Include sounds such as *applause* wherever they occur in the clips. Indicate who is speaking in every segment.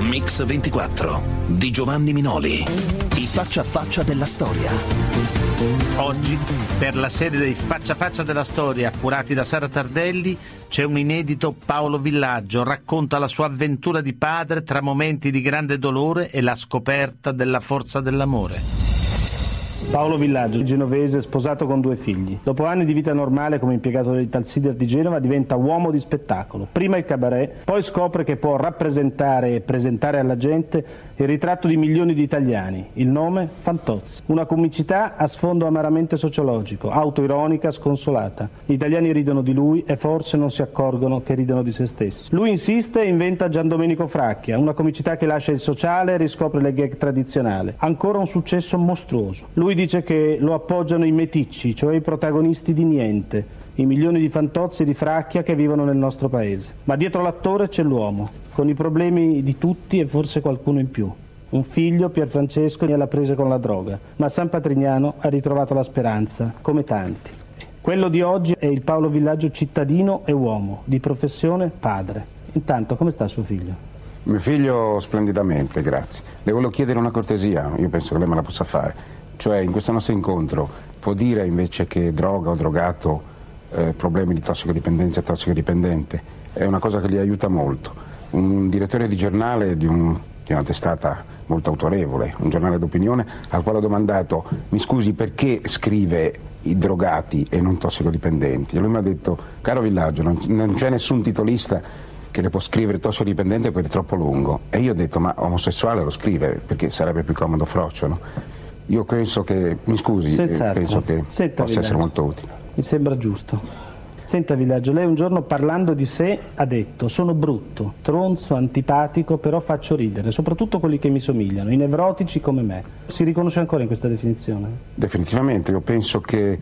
Speaker 1: Mix 24 di Giovanni Minoli. Faccia a faccia della storia.
Speaker 2: Oggi, per la serie dei Faccia a Faccia della Storia, curati da Sara Tardelli, c'è un inedito Paolo Villaggio, racconta la sua avventura di padre tra momenti di grande dolore e la scoperta della forza dell'amore.
Speaker 3: Paolo Villaggio, genovese, sposato con due figli. Dopo anni di vita normale come impiegato dell'Italsider di Genova diventa uomo di spettacolo. Prima il cabaret, poi scopre che può rappresentare e presentare alla gente il ritratto di milioni di italiani. Il nome? Fantozzi. Una comicità a sfondo amaramente sociologico, autoironica, sconsolata. Gli italiani ridono di lui e forse non si accorgono che ridono di se stessi. Lui insiste e inventa Gian Domenico Fracchia, una comicità che lascia il sociale e riscopre le gag tradizionali. Ancora un successo mostruoso. Lui dice che lo appoggiano i meticci, cioè i protagonisti di niente, i milioni di fantozzi e di fracchia che vivono nel nostro paese. Ma dietro l'attore c'è l'uomo, con i problemi di tutti e forse qualcuno in più. Un figlio, Pier Francesco, gliela prese con la droga, ma San Patrignano ha ritrovato la speranza, come tanti. Quello di oggi è il Paolo Villaggio cittadino e uomo, di professione padre. Intanto, come sta suo figlio?
Speaker 4: Mio figlio splendidamente, grazie. Le volevo chiedere una cortesia, io penso che lei me la possa fare. Cioè in questo nostro incontro può dire invece che droga o drogato, eh, problemi di tossicodipendenza e tossicodipendente, è una cosa che gli aiuta molto. Un direttore di giornale di, un, di una testata molto autorevole, un giornale d'opinione, al quale ho domandato, mi scusi perché scrive i drogati e non tossicodipendenti? E lui mi ha detto, caro Villaggio, non, non c'è nessun titolista che le può scrivere tossicodipendente perché è troppo lungo. E io ho detto, ma omosessuale lo scrive perché sarebbe più comodo froccio, no? Io penso che, mi scusi, eh, penso che
Speaker 3: Senta,
Speaker 4: possa essere
Speaker 3: Villaggio.
Speaker 4: molto utile.
Speaker 3: Mi sembra giusto. Senta Villaggio, lei un giorno parlando di sé ha detto sono brutto, tronzo, antipatico, però faccio ridere, soprattutto quelli che mi somigliano, i nevrotici come me. Si riconosce ancora in questa definizione?
Speaker 4: Definitivamente, io penso che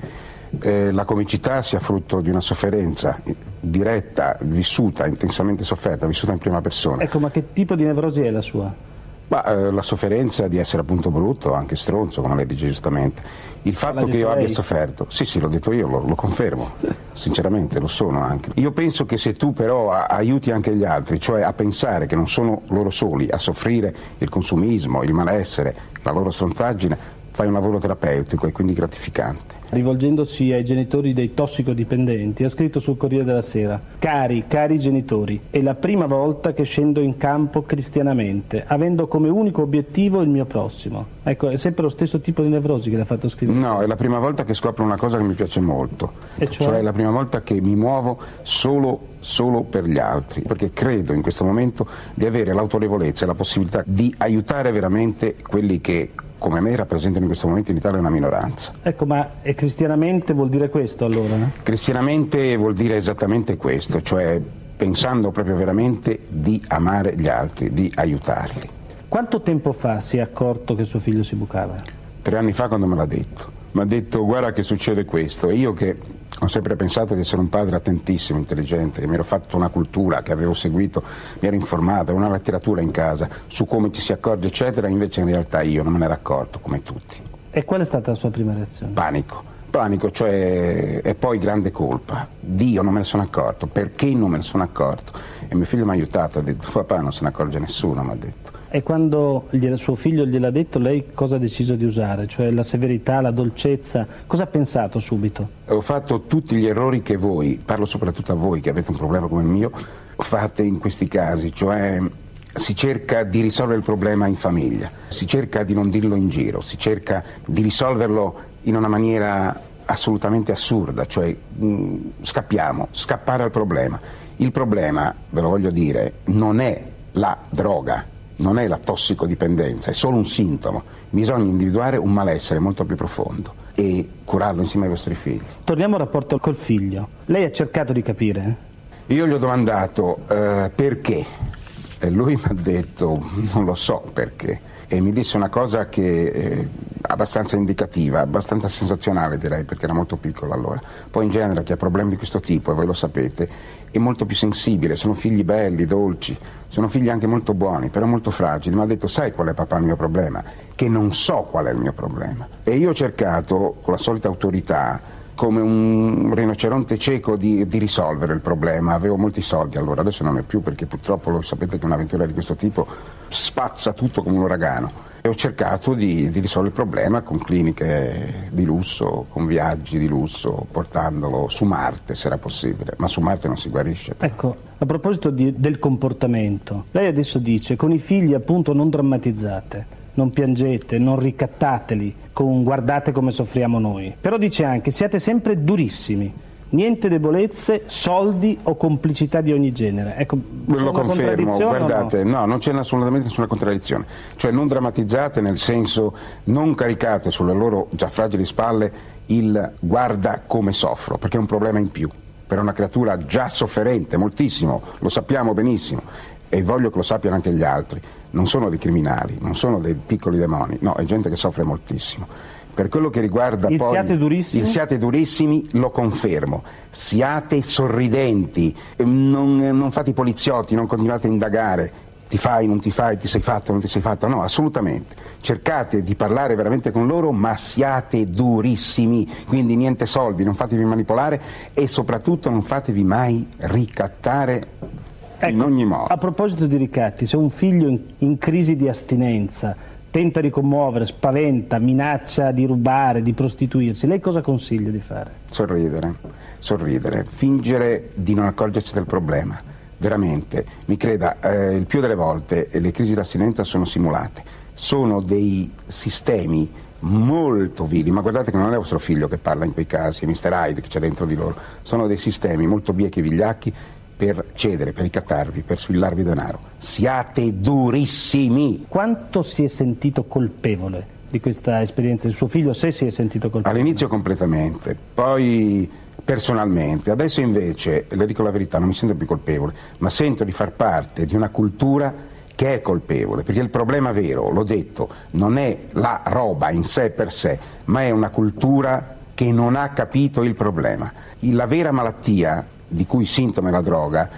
Speaker 4: eh, la comicità sia frutto di una sofferenza diretta, vissuta, intensamente sofferta, vissuta in prima persona.
Speaker 3: Ecco, ma che tipo di nevrosi è la sua?
Speaker 4: Ma eh, la sofferenza di essere appunto brutto, anche stronzo, come lei dice giustamente. Il fatto che io abbia
Speaker 3: lei?
Speaker 4: sofferto, sì sì l'ho detto io, lo, lo confermo, *laughs* sinceramente lo sono anche. Io penso che se tu però aiuti anche gli altri, cioè a pensare che non sono loro soli a soffrire il consumismo, il malessere, la loro stronzaggine, fai un lavoro terapeutico e quindi gratificante.
Speaker 3: Rivolgendosi ai genitori dei tossicodipendenti, ha scritto sul Corriere della Sera: Cari, cari genitori, è la prima volta che scendo in campo cristianamente, avendo come unico obiettivo il mio prossimo. Ecco, è sempre lo stesso tipo di nevrosi che l'ha fatto scrivere.
Speaker 4: No, è la prima volta che scopro una cosa che mi piace molto,
Speaker 3: E cioè?
Speaker 4: è la prima volta che mi muovo solo, solo per gli altri, perché credo in questo momento di avere l'autorevolezza e la possibilità di aiutare veramente quelli che come me rappresentano in questo momento in Italia una minoranza.
Speaker 3: Ecco, ma e cristianamente vuol dire questo allora?
Speaker 4: Cristianamente vuol dire esattamente questo, cioè pensando proprio veramente di amare gli altri, di aiutarli.
Speaker 3: Quanto tempo fa si è accorto che suo figlio si bucava?
Speaker 4: Tre anni fa quando me l'ha detto, mi ha detto guarda che succede questo e io che ho sempre pensato di essere un padre attentissimo, intelligente, che mi ero fatto una cultura, che avevo seguito, mi ero informato, avevo una letteratura in casa su come ci si accorge eccetera, invece in realtà io non me ne ero accorto come tutti.
Speaker 3: E qual è stata la sua prima reazione?
Speaker 4: Panico, panico, cioè e poi grande colpa. Dio non me ne sono accorto, perché non me ne sono accorto? E mio figlio mi ha aiutato, ha detto papà non se ne accorge nessuno, mi ha detto.
Speaker 3: E quando gliela- suo figlio gliel'ha detto, lei cosa ha deciso di usare? Cioè la severità, la dolcezza? Cosa ha pensato subito?
Speaker 4: Ho fatto tutti gli errori che voi, parlo soprattutto a voi che avete un problema come il mio, fate in questi casi, cioè si cerca di risolvere il problema in famiglia, si cerca di non dirlo in giro, si cerca di risolverlo in una maniera assolutamente assurda, cioè mh, scappiamo, scappare al problema. Il problema, ve lo voglio dire, non è la droga, non è la tossicodipendenza, è solo un sintomo. Bisogna individuare un malessere molto più profondo e curarlo insieme ai vostri figli.
Speaker 3: Torniamo al rapporto col figlio. Lei ha cercato di capire?
Speaker 4: Io gli ho domandato eh, perché e lui mi ha detto non lo so perché e mi disse una cosa che eh, abbastanza indicativa, abbastanza sensazionale direi perché era molto piccola allora. Poi in genere chi ha problemi di questo tipo, e voi lo sapete, è molto più sensibile, sono figli belli, dolci, sono figli anche molto buoni, però molto fragili. Mi ha detto sai qual è papà il mio problema? Che non so qual è il mio problema. E io ho cercato con la solita autorità come un rinoceronte cieco di, di, risolvere il problema. Avevo molti soldi allora, adesso non ho più perché purtroppo lo sapete che un'avventura di questo tipo spazza tutto come un uragano. E ho cercato di, di, risolvere il problema con cliniche di lusso, con viaggi di lusso, portandolo su Marte se era possibile, ma su Marte non si guarisce.
Speaker 3: Ecco, a proposito di, del comportamento, lei adesso dice con i figli appunto non drammatizzate non piangete, non ricattateli con guardate come soffriamo noi. Però dice anche siate sempre durissimi. Niente debolezze, soldi o complicità di ogni genere. Ecco,
Speaker 4: lo confermo, guardate, no? no? non c'è assolutamente nessuna contraddizione. Cioè non drammatizzate nel senso non caricate sulle loro già fragili spalle il guarda come soffro, perché è un problema in più per una creatura già sofferente, moltissimo, lo sappiamo benissimo e voglio che lo sappiano anche gli altri non sono dei criminali, non sono dei piccoli demoni, no, è gente che soffre moltissimo. Per quello che riguarda
Speaker 3: il
Speaker 4: poi
Speaker 3: siate durissimi?
Speaker 4: il siate durissimi, lo confermo. Siate sorridenti, non, non fate i poliziotti, non continuate a indagare, ti fai, non ti fai, ti sei fatto, non ti sei fatto, no, assolutamente. Cercate di parlare veramente con loro, ma siate durissimi, quindi niente soldi, non fatevi manipolare e soprattutto non fatevi mai ricattare Ecco, in ogni modo.
Speaker 3: A proposito di ricatti, se un figlio in, in crisi di astinenza tenta di commuovere, spaventa, minaccia di rubare, di prostituirsi, lei cosa consiglia di fare?
Speaker 4: Sorridere, sorridere, fingere di non accorgersi del problema. Veramente, mi creda, eh, il più delle volte le crisi di astinenza sono simulate, sono dei sistemi molto vili, ma guardate che non è vostro figlio che parla in quei casi, è Mr. Hyde che c'è dentro di loro, sono dei sistemi molto biechi e vigliacchi per cedere, per ricattarvi, per spillarvi denaro. Siate durissimi.
Speaker 3: Quanto si è sentito colpevole di questa esperienza del suo figlio, se si è sentito colpevole?
Speaker 4: All'inizio completamente, poi personalmente. Adesso invece, le dico la verità, non mi sento più colpevole, ma sento di far parte di una cultura che è colpevole, perché il problema vero, l'ho detto, non è la roba in sé per sé, ma è una cultura che non ha capito il problema. La vera malattia di cui sintomo è la droga,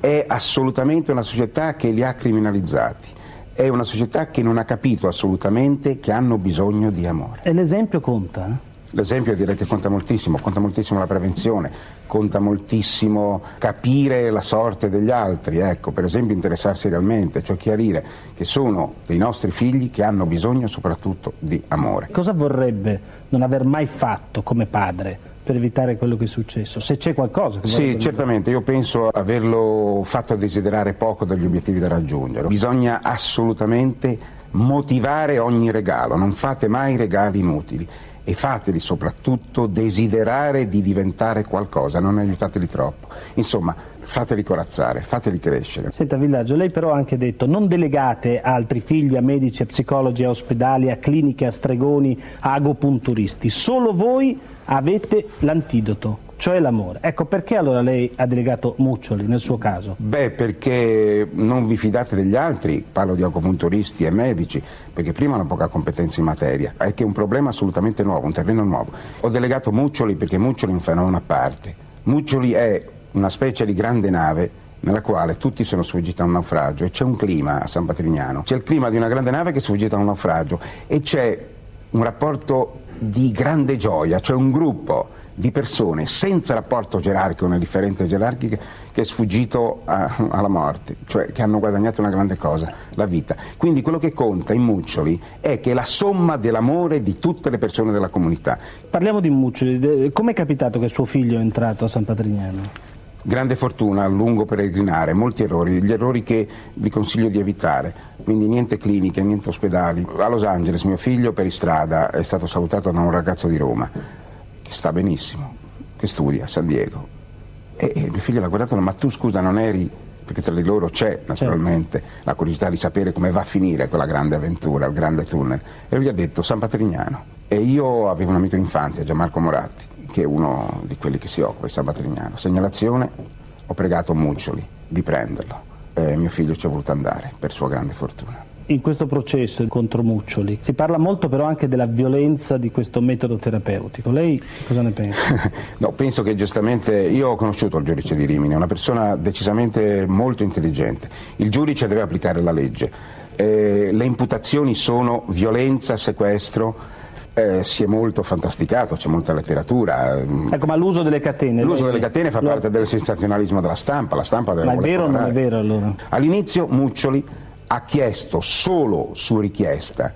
Speaker 4: è assolutamente una società che li ha criminalizzati. È una società che non ha capito assolutamente che hanno bisogno di amore.
Speaker 3: E l'esempio conta? Eh?
Speaker 4: L'esempio direi che conta moltissimo, conta moltissimo la prevenzione, conta moltissimo capire la sorte degli altri, ecco, per esempio interessarsi realmente, cioè chiarire che sono dei nostri figli che hanno bisogno soprattutto di amore.
Speaker 3: Cosa vorrebbe non aver mai fatto come padre per evitare quello che è successo? Se c'è qualcosa che
Speaker 4: Sì, certamente, io penso averlo fatto desiderare poco dagli obiettivi da raggiungere. Bisogna assolutamente motivare ogni regalo, non fate mai regali inutili e fateli soprattutto desiderare di diventare qualcosa, non aiutateli troppo. Insomma, fateli corazzare, fateli crescere.
Speaker 3: Senta Villaggio, lei però ha anche detto non delegate altri figli a medici, a psicologi, a ospedali, a cliniche, a stregoni, a agopunturisti, solo voi avete l'antidoto cioè l'amore. Ecco perché allora lei ha delegato Muccioli nel suo caso?
Speaker 4: Beh, perché non vi fidate degli altri, parlo di acupunturisti e medici, perché prima hanno poca competenza in materia, è che è un problema assolutamente nuovo, un terreno nuovo. Ho delegato Muccioli perché Muccioli è un fenomeno a parte. Muccioli è una specie di grande nave nella quale tutti sono sfuggiti a un naufragio e c'è un clima a San Patrignano, c'è il clima di una grande nave che è sfuggita a un naufragio e c'è un rapporto di grande gioia, cioè un gruppo di persone senza rapporto gerarchico, una differenza gerarchica, che è sfuggito a, alla morte, cioè che hanno guadagnato una grande cosa, la vita. Quindi quello che conta in Muccioli è che è la somma dell'amore di tutte le persone della comunità.
Speaker 3: Parliamo di Muccioli, come è capitato che suo figlio è entrato a San Patrignano?
Speaker 4: Grande fortuna, lungo peregrinare, molti errori, gli errori che vi consiglio di evitare, quindi niente cliniche, niente ospedali. A Los Angeles mio figlio per strada è stato salutato da un ragazzo di Roma che sta benissimo, che studia a San Diego. E, e mio figlio l'ha guardato, ma tu scusa non eri, perché tra di loro c'è naturalmente certo. la curiosità di sapere come va a finire quella grande avventura, il grande tunnel. E lui gli ha detto San Patrignano. E io avevo un amico di infanzia, Gianmarco Moratti, che è uno di quelli che si occupa di San Patrignano. Segnalazione, ho pregato Muccioli di prenderlo. E mio figlio ci è voluto andare, per sua grande fortuna.
Speaker 3: in questo processo contro Muccioli si parla molto però anche della violenza di questo metodo terapeutico. Lei cosa ne pensa? *laughs*
Speaker 4: no, penso che giustamente io ho conosciuto il giudice di Rimini, è una persona decisamente molto intelligente. Il giudice deve applicare la legge. Eh, le imputazioni sono violenza, sequestro, eh, si è molto fantasticato, c'è molta letteratura.
Speaker 3: Ecco, ma l'uso delle catene?
Speaker 4: L'uso delle catene fa lo... parte del sensazionalismo della stampa, la stampa deve
Speaker 3: Ma è vero o non è vero allora?
Speaker 4: All'inizio Muccioli ha chiesto solo su richiesta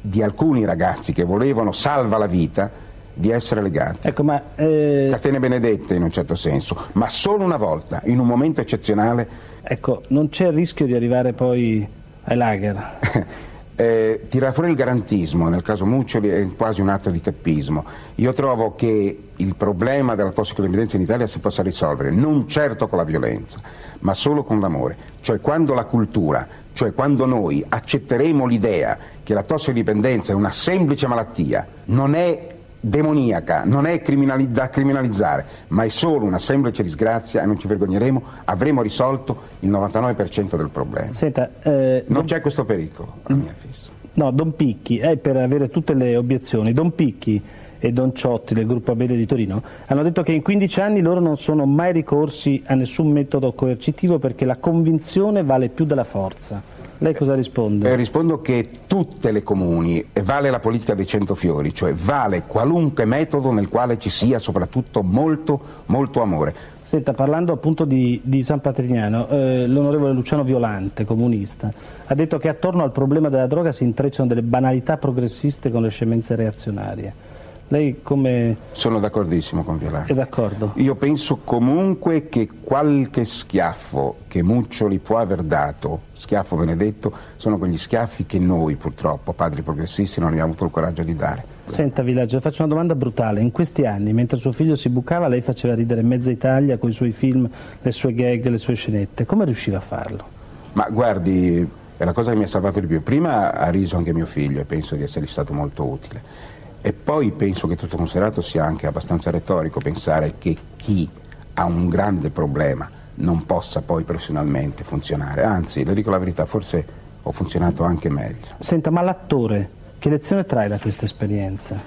Speaker 4: di alcuni ragazzi che volevano salva la vita di essere legati.
Speaker 3: Ecco, ma, eh...
Speaker 4: Catene benedette in un certo senso, ma solo una volta, in un momento eccezionale.
Speaker 3: Ecco, non c'è il rischio di arrivare poi ai lager? *laughs*
Speaker 4: eh, tirare fuori il garantismo, nel caso Muccioli, è quasi un atto di teppismo. Io trovo che il problema della tossicodipendenza in Italia si possa risolvere non certo con la violenza, ma solo con l'amore. Cioè quando la cultura, cioè quando noi accetteremo l'idea che la tossicodipendenza è una semplice malattia, non è demoniaca, non è criminali- da criminalizzare, ma è solo una semplice disgrazia e non ci vergogneremo, avremo risolto il 99% del problema.
Speaker 3: Senta, eh,
Speaker 4: non c'è questo pericolo, a mio avviso.
Speaker 3: No, Don Picchi, eh, per avere tutte le obiezioni, Don Picchi e Don Ciotti del gruppo Abele di Torino hanno detto che in 15 anni loro non sono mai ricorsi a nessun metodo coercitivo perché la convinzione vale più della forza. Lei cosa risponde?
Speaker 4: Eh, rispondo che tutte le comuni, vale la politica dei cento fiori, cioè vale qualunque metodo nel quale ci sia soprattutto molto, molto amore.
Speaker 3: Senta, parlando appunto di, di San Patrignano, eh, l'onorevole Luciano Violante, comunista, ha detto che attorno al problema della droga si intrecciano delle banalità progressiste con le scemenze reazionarie. Lei come...
Speaker 4: Sono d'accordissimo con Violante.
Speaker 3: È d'accordo?
Speaker 4: Io penso comunque che qualche schiaffo che Muccioli può aver dato, schiaffo benedetto, sono quegli schiaffi che noi purtroppo, padri progressisti, non abbiamo avuto il coraggio di dare.
Speaker 3: Senta Villaggio, faccio una domanda brutale. In questi anni, mentre suo figlio si bucava, lei faceva ridere mezza Italia con i suoi film, le sue gag, le sue scenette. Come riusciva a farlo?
Speaker 4: Ma guardi, è la cosa che mi ha salvato di più. Prima ha riso anche mio figlio e penso di essergli stato molto utile. E poi penso che tutto considerato sia anche abbastanza retorico pensare che chi ha un grande problema non possa poi professionalmente funzionare. Anzi, le dico la verità, forse ho funzionato anche meglio.
Speaker 3: Senta, ma l'attore, che lezione trae da questa esperienza?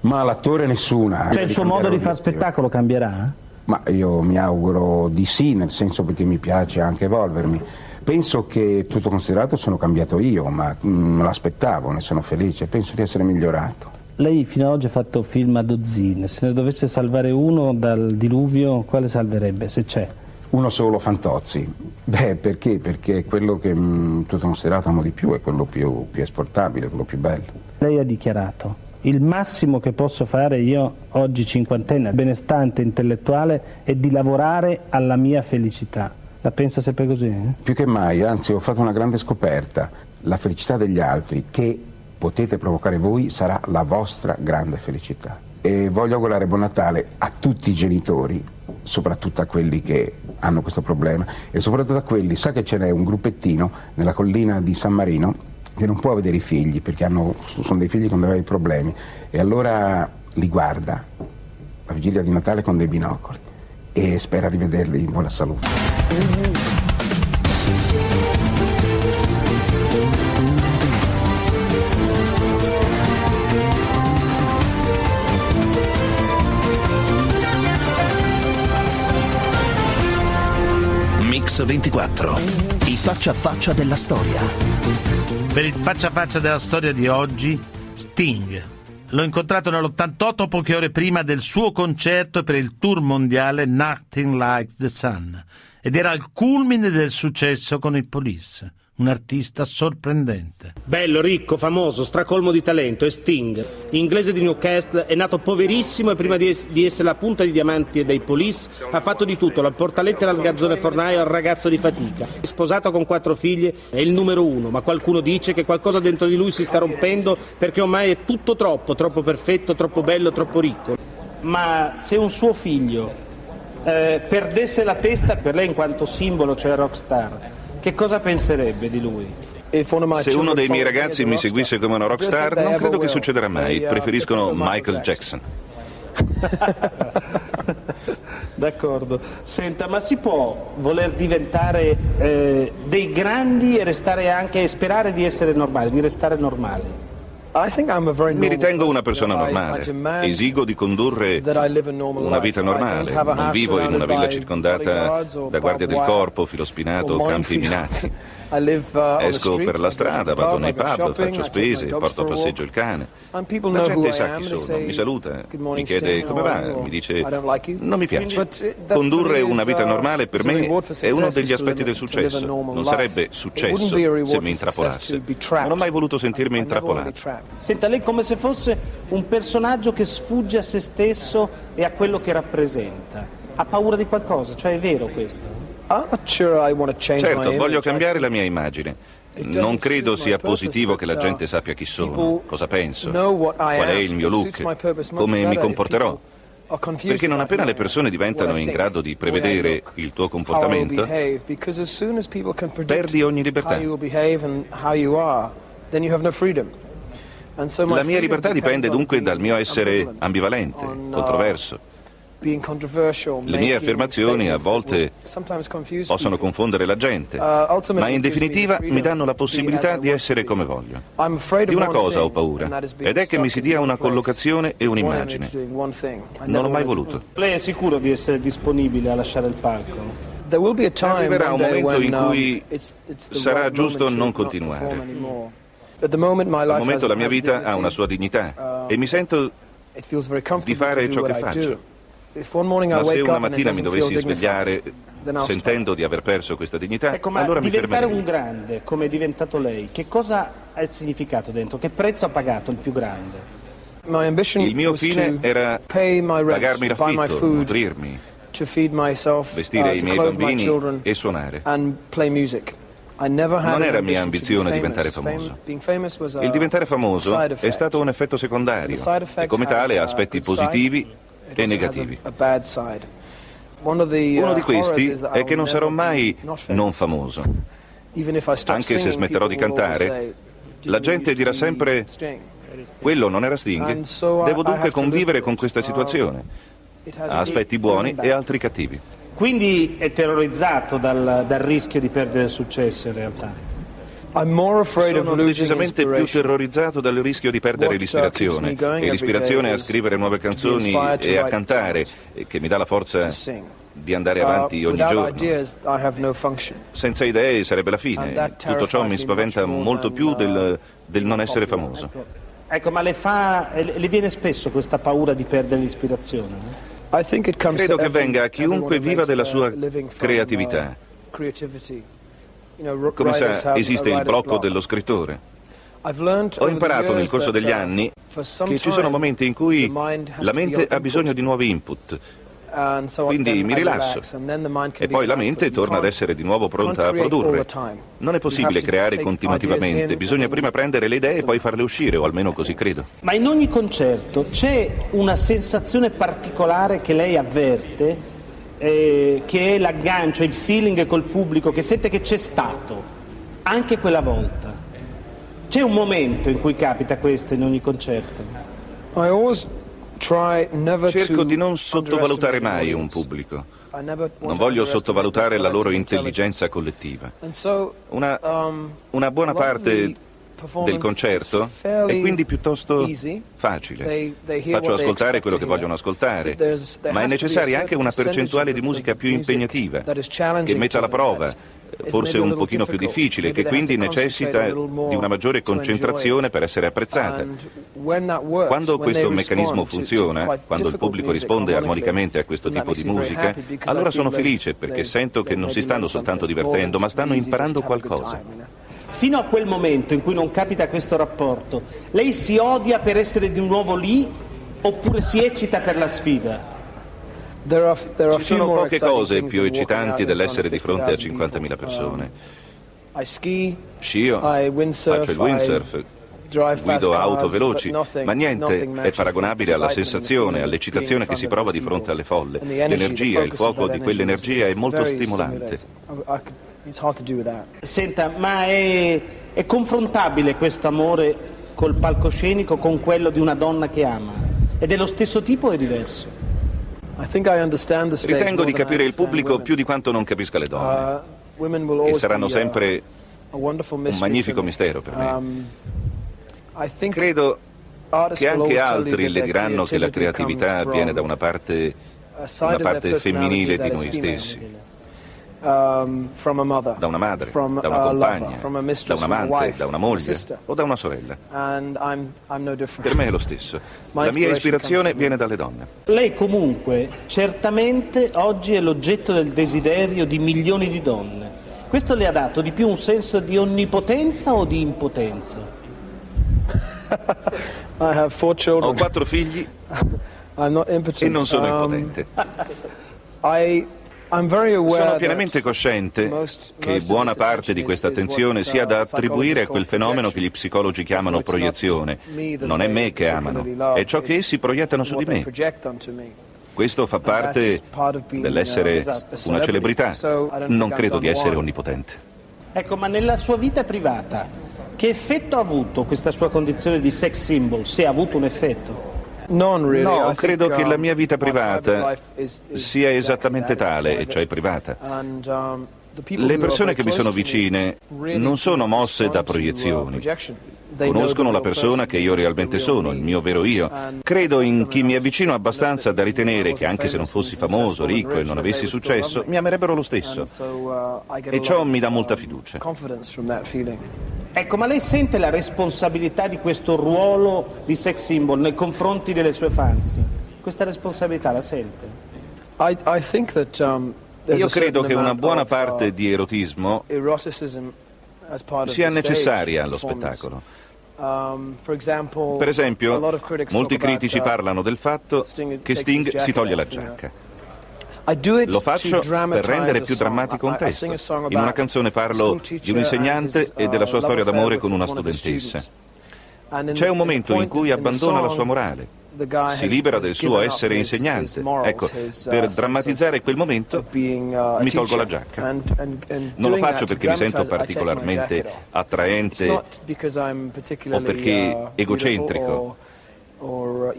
Speaker 4: Ma l'attore nessuna.
Speaker 3: Cioè il suo modo di fare spettacolo cambierà?
Speaker 4: Ma io mi auguro di sì, nel senso perché mi piace anche evolvermi. Penso che tutto considerato sono cambiato io, ma mm, me l'aspettavo, ne sono felice, penso di essere migliorato.
Speaker 3: Lei fino ad oggi ha fatto film a dozzine, se ne dovesse salvare uno dal diluvio, quale salverebbe, se c'è?
Speaker 4: Uno solo, Fantozzi. Beh, perché? Perché è quello che mh, mm, tutto considerato amo di più, è quello più, più esportabile, quello più bello.
Speaker 3: Lei ha dichiarato, il massimo che posso fare io, oggi cinquantenne, benestante, intellettuale, è di lavorare alla mia felicità. La pensa sempre così? Eh?
Speaker 4: Più che mai, anzi ho fatto una grande scoperta, la felicità degli altri, che potete provocare voi sarà la vostra grande felicità. E voglio augurare buon Natale a tutti i genitori, soprattutto a quelli che hanno questo problema e soprattutto a quelli, sa che ce n'è un gruppettino nella collina di San Marino che non può vedere i figli perché hanno, sono dei figli con dei problemi e allora li guarda la vigilia di Natale con dei binocoli e spera di vederli in buona salute.
Speaker 1: Mix 24. I faccia a faccia della storia.
Speaker 2: Per il faccia a faccia della storia di oggi, Sting. L'ho incontrato nell'88 poche ore prima del suo concerto per il tour mondiale Nothing Like the Sun ed era al culmine del successo con i Police un artista sorprendente.
Speaker 5: Bello, ricco, famoso, stracolmo di talento, è Sting. Inglese di Newcastle, è nato poverissimo e prima di, di essere la punta di diamanti dei police ha fatto di tutto, la portalettera al garzone fornaio al ragazzo di fatica. Sposato con quattro figlie, è il numero uno, ma qualcuno dice che qualcosa dentro di lui si sta rompendo perché ormai è tutto troppo, troppo perfetto, troppo bello, troppo ricco.
Speaker 3: Ma se un suo figlio eh, perdesse la testa per lei in quanto simbolo, cioè rockstar, che cosa penserebbe di lui?
Speaker 6: Se uno dei miei ragazzi mi seguisse come una rockstar, non credo che succederà mai. Preferiscono Michael Jackson. *laughs*
Speaker 5: D'accordo. Senta, ma si può voler diventare eh, dei grandi e restare anche e sperare di essere normali, di restare normali?
Speaker 6: Mi ritengo una persona normale. Esigo di condurre una vita normale. Non vivo in una villa circondata da guardia del corpo, filo spinato campi minati. *laughs*
Speaker 7: Uh,
Speaker 6: Esco per la strada, vado nei pub, faccio spese, porto a passeggio il cane. La gente sa chi sono, mi saluta, mi chiede come va, mi dice non mi piace. Condurre una vita
Speaker 7: uh,
Speaker 6: normale per me è uno degli aspetti del successo. Non sarebbe successo se mi intrappolasse. Non ho mai voluto sentirmi intrappolato.
Speaker 5: Senta, lei come se fosse un personaggio che sfugge a se stesso e a quello che rappresenta. Ha paura di qualcosa, cioè è vero questo?
Speaker 6: Certo, voglio cambiare la mia immagine. Non credo sia positivo che la gente sappia chi sono, cosa penso, qual è il mio look, come mi comporterò. Perché non appena le persone diventano in grado di prevedere il tuo comportamento, perdi ogni libertà. La mia libertà dipende dunque dal mio essere ambivalente, controverso. Le mie affermazioni a volte possono confondere la gente,
Speaker 7: Uh,
Speaker 6: ma in definitiva mi danno la possibilità di essere come voglio. Di una cosa ho paura, ed è che mi si dia una collocazione e un'immagine. Non ho mai voluto.
Speaker 5: Lei è sicuro di essere disponibile a lasciare il palco?
Speaker 6: Arriverà un momento in cui sarà giusto non continuare. Al momento la mia vita ha una sua dignità e mi sento di fare ciò che faccio. Ma se una mattina mi dovessi svegliare sentendo di aver perso questa dignità,
Speaker 5: Ecco, ma
Speaker 6: allora mi
Speaker 5: diventare un grande, come è diventato lei, che cosa ha il significato dentro? Che prezzo ha pagato il più grande?
Speaker 6: Il mio fine era pagarmi l'affitto, nutrirmi, vestire i miei bambini e suonare.
Speaker 7: Non
Speaker 6: era mia ambizione diventare famoso. Il diventare famoso è stato un effetto secondario e come tale ha aspetti positivi e negativi. Uno di questi è che non sarò mai non famoso. Anche se smetterò di cantare, la gente dirà sempre quello non era Sting. Devo dunque convivere con questa situazione. Ha aspetti buoni e altri cattivi.
Speaker 5: Quindi è terrorizzato dal, dal rischio di perdere il successo in realtà.
Speaker 6: Sono decisamente più terrorizzato dal rischio di perdere l'ispirazione e l'ispirazione a scrivere nuove canzoni e a cantare che mi dà la forza di andare avanti ogni giorno. Senza idee sarebbe la fine. Tutto ciò mi spaventa molto più del, del non essere famoso.
Speaker 5: Ecco, ecco, ma le, fa, le viene spesso questa paura di perdere l'ispirazione?
Speaker 6: Credo che venga a chiunque viva della sua creatività. Come sa, esiste il blocco dello scrittore. Ho imparato nel corso degli anni che ci sono momenti in cui la mente ha bisogno di nuovi input, quindi mi rilasso. e poi la mente torna ad essere di nuovo pronta a produrre. Non è possibile creare continuativamente, bisogna prima prendere le idee e poi farle uscire, o almeno così credo.
Speaker 5: Ma in ogni concerto c'è una sensazione particolare che lei avverte, eh, che è l'aggancio, il feeling col pubblico, che sente che c'è stato, anche quella volta. C'è un momento in cui capita questo in ogni concerto?
Speaker 6: Cerco di non sottovalutare mai un pubblico. Non voglio sottovalutare la loro intelligenza collettiva. Una, una buona parte del concerto? È quindi piuttosto facile. Faccio ascoltare quello che vogliono ascoltare, ma è necessaria anche una percentuale di musica più impegnativa, che metta alla prova, forse un pochino più difficile, che quindi necessita di una maggiore concentrazione per essere apprezzata. Quando questo meccanismo funziona, quando il pubblico risponde armonicamente a questo tipo di musica, allora sono felice perché sento che non si stanno soltanto divertendo, ma stanno imparando qualcosa.
Speaker 5: Fino a quel momento in cui non capita questo rapporto, lei si odia per essere di nuovo lì oppure si eccita per la sfida?
Speaker 6: Ci sono poche cose più eccitanti dell'essere di fronte a 50.000 persone. Scio, faccio il windsurf, guido auto veloci, ma niente è paragonabile alla sensazione, all'eccitazione che si prova di fronte alle folle. L'energia, il fuoco di quell'energia è molto stimolante.
Speaker 5: Senta, ma è, è confrontabile questo amore col palcoscenico con quello di una donna che ama? È dello stesso tipo o è diverso?
Speaker 6: Ritengo di capire il pubblico più di quanto non capisca le donne, uh, che saranno sempre un magnifico mistero per me. Um, Credo che anche altri le diranno che la creatività viene da una parte, una parte femminile di noi stessi. Um, da una madre, da una compagna, da un amante, da una moglie o da una sorella. Per me è lo stesso. La mia ispirazione viene dalle donne.
Speaker 5: Lei comunque certamente oggi è l'oggetto del desiderio di milioni di donne. Questo le ha dato di più un senso di onnipotenza o di impotenza? *laughs*
Speaker 6: Ho quattro figli *laughs* e non sono um, impotente. Sono pienamente cosciente che buona parte di questa attenzione sia da attribuire a quel fenomeno che gli psicologi chiamano proiezione. Non è me che amano, è ciò che essi proiettano su di me. Questo fa parte dell'essere esatto, una celebrità. Non credo di essere onnipotente.
Speaker 5: Ecco, ma nella sua vita privata, che effetto ha avuto questa sua condizione di sex symbol, se ha avuto un effetto?
Speaker 6: No, credo che la mia vita privata sia esattamente tale, e cioè privata. Um, Le persone che mi sono vicine non sono mosse da proiezioni. Conoscono la persona che io realmente sono, il mio vero io. Credo in chi mi avvicino abbastanza da ritenere che anche se non fossi famoso, ricco e non avessi successo, mi amerebbero lo stesso. Uh, e ciò mi dà molta fiducia.
Speaker 5: Ecco, ma lei sente la responsabilità di questo ruolo di sex symbol nei confronti delle sue fans? Questa responsabilità la sente?
Speaker 6: Um, Io credo che una buona parte uh, di erotismo sia necessaria allo spettacolo. Um, per esempio, molti critici uh, parlano del fatto che Sting si toglie la giacca. Lo faccio per rendere più drammatico un testo. In una canzone parlo di un insegnante e della sua storia d'amore con una studentessa. C'è un momento in cui abbandona la sua morale. Si libera del suo essere insegnante. Ecco, per drammatizzare quel momento mi tolgo la giacca. Non lo faccio perché mi sento particolarmente attraente o perché egocentrico Uh,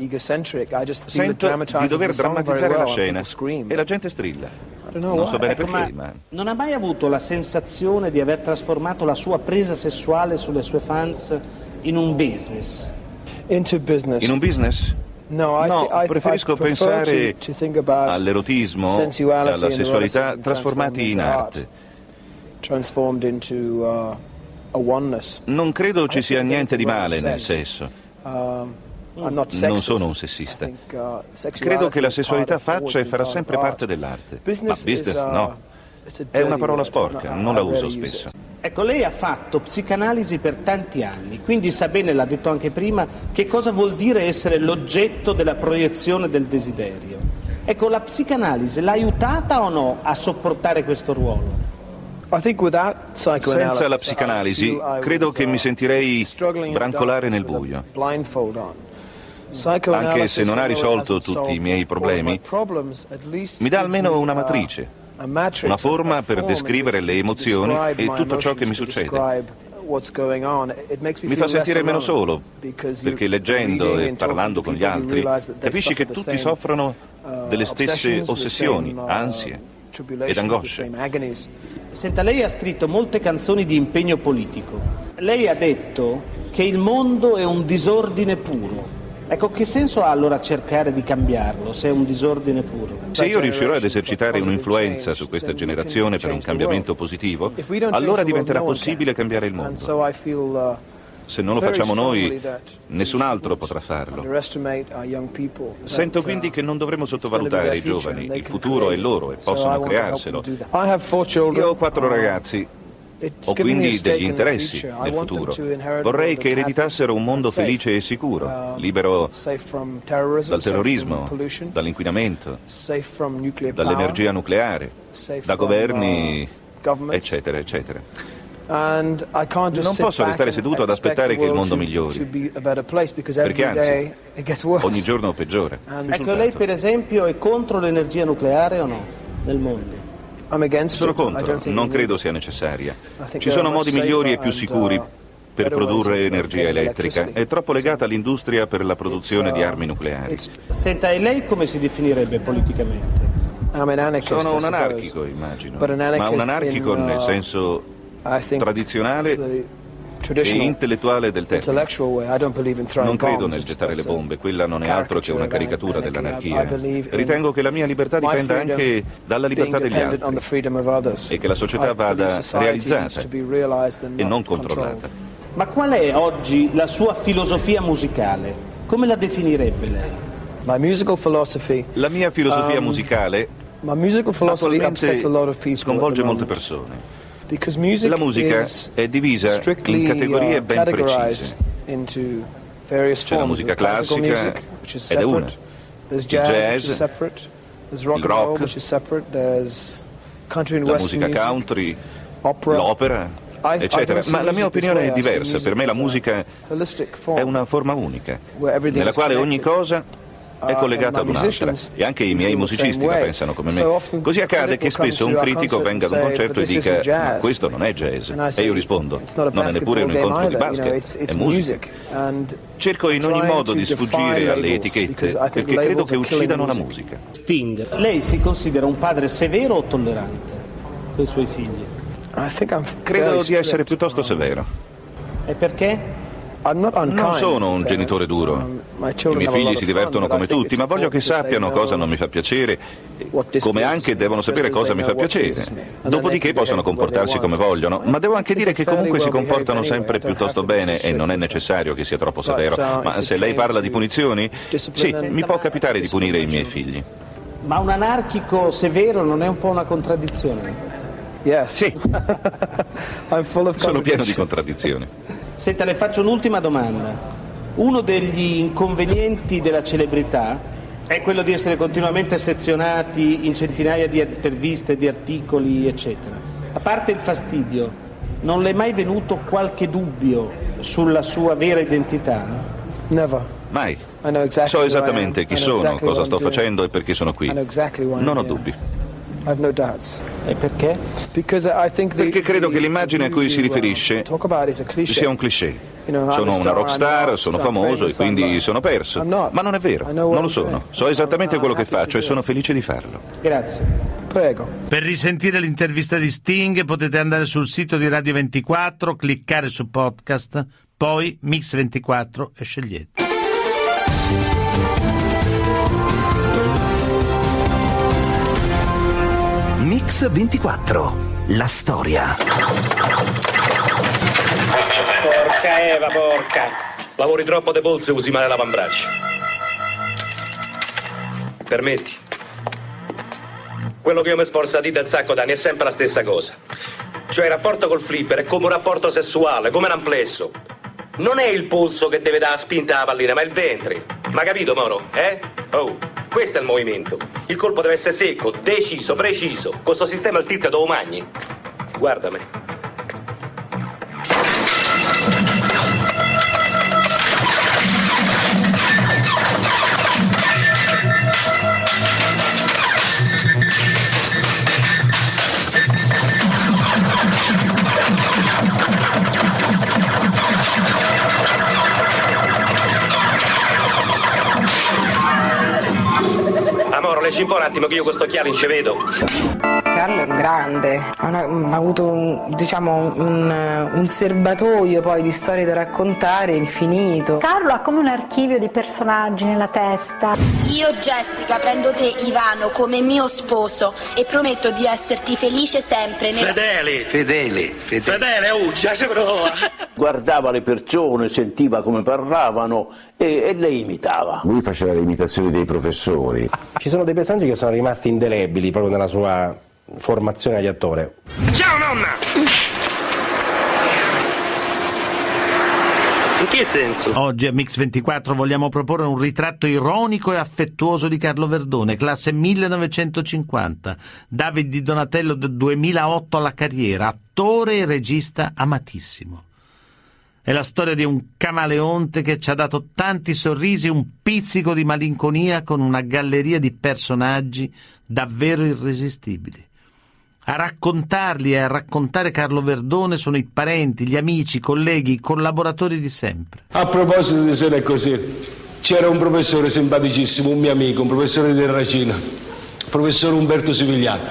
Speaker 6: Sento di dover drammatizzare la scena e la gente strilla. Non so bene ecco, perché, ma...
Speaker 5: Non ha mai avuto la sensazione di aver trasformato la sua presa sessuale sulle sue fans in un business?
Speaker 6: In un business? No, preferisco pensare all'erotismo e alla sessualità trasformati in arte. Uh, non credo ci sia niente di male nel sesso. Um, non sono un sessista. Uh, Credo che la sessualità faccia e farà sempre parte dell'arte. Ma business uh, no. È una parola sporca, non la uso spesso.
Speaker 5: Ecco, lei ha fatto psicanalisi per tanti anni, quindi sa bene, l'ha detto anche prima, che cosa vuol dire essere l'oggetto della proiezione del desiderio. Ecco, la psicanalisi l'ha aiutata o no a sopportare questo ruolo?
Speaker 6: Senza la psicanalisi credo che mi sentirei brancolare nel buio. Anche se non ha risolto tutti i miei problemi, mi dà almeno una matrice, una forma per descrivere le emozioni e tutto ciò che mi succede. Mi fa sentire meno solo, perché leggendo e parlando con gli altri capisci che tutti soffrono delle stesse ossessioni, ansie ed angosce.
Speaker 5: Senta, lei ha scritto molte canzoni di impegno politico. Lei ha detto che il mondo è un disordine puro. Ecco, che senso ha allora cercare di cambiarlo se è un disordine puro?
Speaker 6: Se io riuscirò ad esercitare un'influenza su questa generazione per un cambiamento positivo, allora diventerà possibile cambiare il mondo. Se non lo facciamo noi, nessun altro potrà farlo. Sento quindi che non dovremmo sottovalutare i giovani, il futuro è loro e possono crearselo. Io ho quattro ragazzi ho quindi degli interessi nel futuro. Vorrei che ereditassero un mondo felice e sicuro, uh, libero dal terrorismo, dall'inquinamento, dall'energia nucleare, da governi, uh, eccetera, eccetera. Non posso restare seduto ad aspettare che il mondo migliori, perché anzi, ogni giorno peggiora.
Speaker 5: Ecco, lei per esempio è contro l'energia nucleare o no nel mondo?
Speaker 6: Sono contro, non credo sia necessaria. Ci sono modi migliori e più sicuri per produrre energia elettrica, è troppo legata all'industria per la produzione di armi nucleari.
Speaker 5: Senta, e lei come si definirebbe politicamente?
Speaker 6: Sono un anarchico, immagino, ma un anarchico nel senso tradizionale e intellettuale del termine. Non credo nel gettare le bombe, quella non è altro che una caricatura dell'anarchia. Ritengo che la mia libertà dipenda anche dalla libertà degli altri e che la società vada realizzata e non controllata.
Speaker 5: Ma qual è oggi la sua filosofia musicale? Come la definirebbe lei?
Speaker 6: La mia filosofia um, musicale attualmente sconvolge molte persone. La musica è divisa in categorie uh, ben precise. C'è la musica classica ed è una, il jazz, il rock, la musica country, l'opera, eccetera. Ma la mia opinione è diversa. Per me la musica è una forma unica, nella quale ogni cosa è uh, collegata ad un'altra e anche i miei musicisti la pensano come me. Così accade che spesso un critico venga ad un concerto e dica ma questo non è jazz e io rispondo non è neppure un incontro di basket, è musica. Cerco in ogni modo di sfuggire alle etichette perché credo che uccidano la musica.
Speaker 5: Sting, lei si considera un padre severo o tollerante con i suoi figli?
Speaker 6: Credo di essere piuttosto severo.
Speaker 5: E perché?
Speaker 6: Non sono un genitore duro. Um, I miei figli si divertono come tutti, ma voglio che sappiano cosa non mi fa piacere, come anche devono sapere cosa mi fa piacere. Dopodiché possono comportarsi come vogliono, ma devo anche dire che comunque si comportano sempre piuttosto bene e non è necessario che sia troppo severo. Uh, ma se lei parla di punizioni, sì, mi può capitare di punire i miei figli.
Speaker 5: Ma un anarchico severo non è un po' una contraddizione?
Speaker 6: Sì, *laughs* sono pieno di contraddizioni.
Speaker 5: Senta, le faccio un'ultima domanda. Uno degli inconvenienti della celebrità è quello di essere continuamente sezionati in centinaia di interviste, di articoli, eccetera. A parte il fastidio, non le è mai venuto qualche dubbio sulla sua vera identità?
Speaker 6: Never. Mai. So esattamente chi sono, cosa sto facendo e perché sono qui. Non ho dubbi.
Speaker 5: E perché?
Speaker 6: Perché credo che l'immagine a cui si riferisce sia un cliché. Sono una rockstar, sono famoso e quindi sono perso. Ma non è vero, non lo sono. So esattamente quello che faccio e sono felice di farlo.
Speaker 5: Grazie. Prego.
Speaker 2: Per risentire l'intervista di Sting potete andare sul sito di Radio 24, cliccare su podcast, poi Mix 24 e scegliete.
Speaker 1: Mix 24. La storia.
Speaker 7: Porca Eva, porca. Lavori troppo de polso e usi male l'avambraccio. Permetti? Quello che io mi sforzo a dire da sacco d'anni è sempre la stessa cosa. Cioè il rapporto col flipper è come un rapporto sessuale, come un amplesso. Non è il polso che deve dare spinta alla pallina, ma il ventre. Ma capito, Moro? Eh? Oh. Questo è il movimento. Il colpo deve essere secco, deciso, preciso. Questo sistema il tilt è dove magni. Guardami. Leci un po' un attimo che io questo chiaro non ci vedo.
Speaker 8: Carlo è un grande, ha, una, ha avuto un, diciamo, un, un, serbatoio poi di storie da raccontare infinito.
Speaker 9: Carlo ha come un archivio di personaggi nella testa.
Speaker 10: Io Jessica prendo te Ivano come mio sposo e prometto di esserti felice sempre.
Speaker 7: Nel... Fedele,
Speaker 11: fedele, fedele.
Speaker 7: Fedele, Uccia, ci prova. *laughs*
Speaker 11: Guardava le persone, sentiva come parlavano e, e le imitava.
Speaker 12: Lui faceva le imitazioni dei professori.
Speaker 3: Ci sono dei personaggi che sono rimasti indelebili proprio nella sua formazione di attore.
Speaker 7: Ciao nonna! In che senso?
Speaker 2: Oggi a Mix24 vogliamo proporre un ritratto ironico e affettuoso di Carlo Verdone, classe 1950, David di Donatello del 2008 alla carriera, attore e regista amatissimo. È la storia di un camaleonte che ci ha dato tanti sorrisi e un pizzico di malinconia con una galleria di personaggi davvero irresistibili. A raccontarli e a raccontare Carlo Verdone sono i parenti, gli amici, i colleghi, i collaboratori di sempre.
Speaker 13: A proposito di se è così, c'era un professore simpaticissimo, un mio amico, un professore di Terracina, il professor Umberto Sivigliano,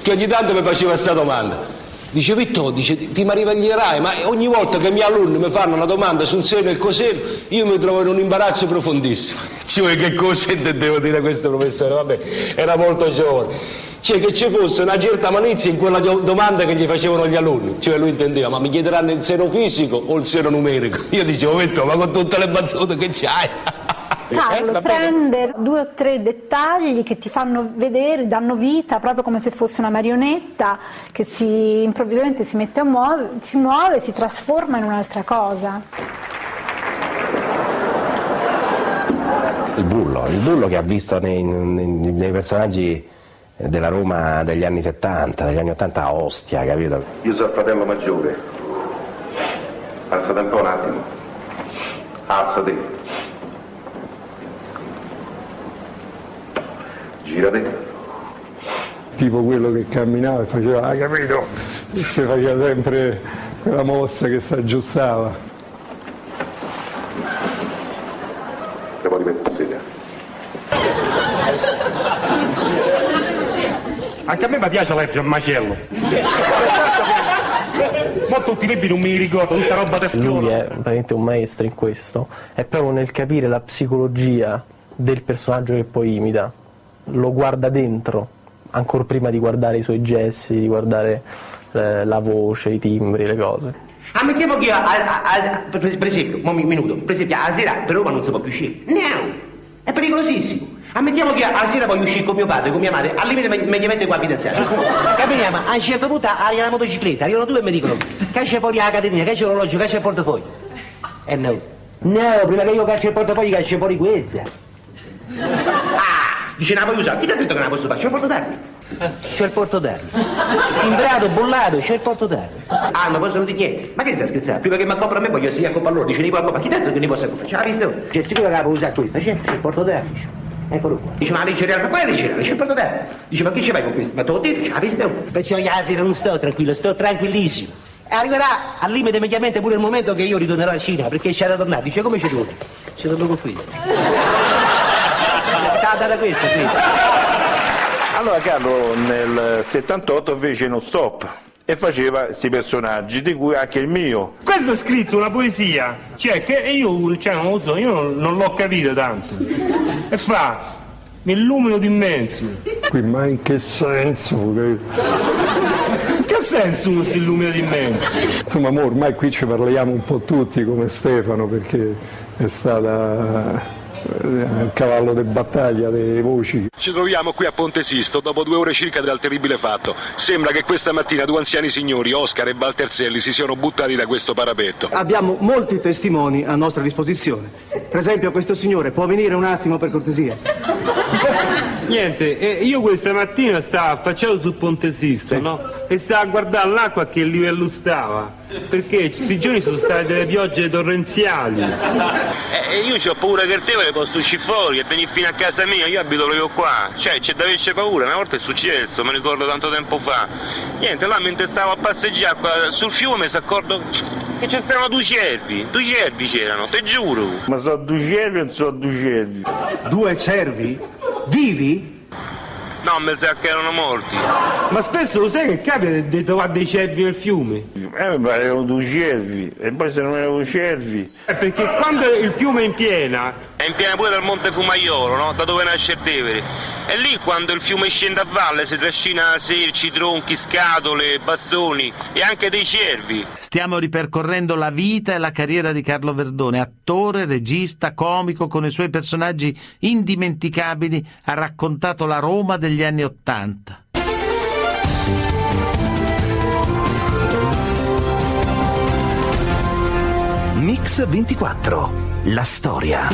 Speaker 13: che ogni tanto mi faceva questa domanda. Dice Vittorio, dice, ti maraviglierai, ma ogni volta che i miei alunni mi fanno una domanda sul seno e coseno, io mi trovo in un imbarazzo profondissimo. *laughs* Cioè, che cosa intendevo dire questo professore? Vabbè, era molto giovane. Cioè che ci fosse una certa malizia in quella domanda che gli facevano gli alunni. Cioè lui intendeva, ma mi chiederanno il seno fisico o il seno numerico? *laughs* Io dicevo, Vittorio, ma con tutte le battute che c'hai... *laughs*
Speaker 9: Carlo eh, prende due o tre dettagli che ti fanno vedere, danno vita proprio come se fosse una marionetta che si, improvvisamente si mette a muovere, si muove, si trasforma in un'altra cosa.
Speaker 14: Il bullo, il bullo che ha visto nei, nei, nei personaggi della Roma degli anni 70, degli anni 80 a Ostia, capito?
Speaker 15: Io sono il fratello maggiore. Alzate un po' un attimo. Alzati. girati.
Speaker 13: Tipo quello che camminava e faceva, hai capito? E si faceva sempre quella mossa che si aggiustava.
Speaker 15: Devo rimettere sedia.
Speaker 16: Anche a me mi piace leggere il macello. Ma tutti i libri non mi ricordo, tutta roba teschiola.
Speaker 17: Lui è veramente un maestro in questo, è proprio nel capire la psicologia del personaggio che poi imita lo guarda dentro, ancora prima di guardare i suoi gesti, di guardare eh, la voce, i timbri, le cose.
Speaker 7: Ammettiamo che, a, a, a, per esempio, un minuto, per esempio, a sera per Roma non si può più uscire. No, è pericolosissimo. Ammettiamo che a sera voglio uscire con mio padre, con mia madre, al limite mediamente qua a fidanzata. Camminiamo, a un certo punto arriva la motocicletta, arrivano due e mi dicono, caccia fuori la catenina, caccia l'orologio, caccia il portafoglio. E eh no. No, prima che io caccia il portafoglio, caccia fuori questa. Dice, la voglio usare. Chi ti ha detto che non la posso fare? C'è il porto d'armi. C'è il porto d'armi. Timbrato, bollato, c'è il porto d'armi. Ah, non posso dire niente. Ma che stai scherzando? Prima che mi accoppa a me voglio essere a coppa a loro. Dice, ne può accoppare. Chi ti ha detto che ne posso accopare? Ce l'ha visto? C'è sicuro che la può usare questa? C'è, c'è il porto d'armi. Eccolo qua. Dice, ma la cereale, ma quale? C'è il porto d'armi. Dice, ma che ci fai con questo? Ma te l'ho detto, ce l'ha visto? Perciò la sera non sto tranquillo, sto tranquillissimo. E arriverà al limite mediamente pure il momento che io ritornerò a Cina perché c'è da tornare. Dice, come ci torni? Ci torno con questo. Data questa, questa.
Speaker 12: Allora Carlo nel 78 fece uno stop e faceva questi personaggi, di cui anche il mio.
Speaker 16: Questo è scritto una poesia, cioè che io, cioè, non lo so, io non, non l'ho capito tanto. E fa, mi illumino d'immenso.
Speaker 13: Qui, ma in che senso? In
Speaker 16: che senso uno si illumina d'immenso?
Speaker 13: Insomma, ormai qui ci parliamo un po' tutti come Stefano perché è stata il cavallo di battaglia delle voci.
Speaker 18: Ci troviamo qui a Ponte Sisto dopo due ore circa dal terribile fatto. Sembra che questa mattina due anziani signori, Oscar e Valterzelli, si siano buttati da questo parapetto.
Speaker 19: Abbiamo molti testimoni a nostra disposizione. Per esempio questo signore, può venire un attimo per cortesia?
Speaker 16: Niente, eh, io questa mattina stavo affacciato sul Ponte Sisto, sì. no? E stavo a guardare l'acqua che livello stava. Perché questi giorni sono state delle piogge torrenziali. *laughs*
Speaker 18: Eh, io ho paura che il tevere posso uscire fuori e venire fino a casa mia, io abito proprio qua. Cioè, c'è da averci paura, una volta è successo, me ricordo tanto tempo fa. Niente, là mentre stavo a passeggiare qua sul fiume mi si accordo che c'erano due cervi. Due cervi c'erano, te giuro.
Speaker 12: Ma sono due cervi o non sono due cervi?
Speaker 19: Due cervi? Vivi?
Speaker 18: No, mi sa che erano morti.
Speaker 16: Ma spesso lo sai che capita di trovare dei cervi nel fiume?
Speaker 12: Eh, ma erano due cervi, e poi se non erano cervi.
Speaker 16: Eh, perché quando il fiume è in piena.
Speaker 18: È in piena pure dal Monte Fumaiolo, no? Da dove nasce il Tevere. E lì quando il fiume scende a valle si trascina serci, tronchi, scatole, bastoni e anche dei cervi.
Speaker 2: Stiamo ripercorrendo la vita e la carriera di Carlo Verdone, attore, regista, comico, con i suoi personaggi indimenticabili, ha raccontato la Roma degli anni Ottanta.
Speaker 1: Mix 24. La storia.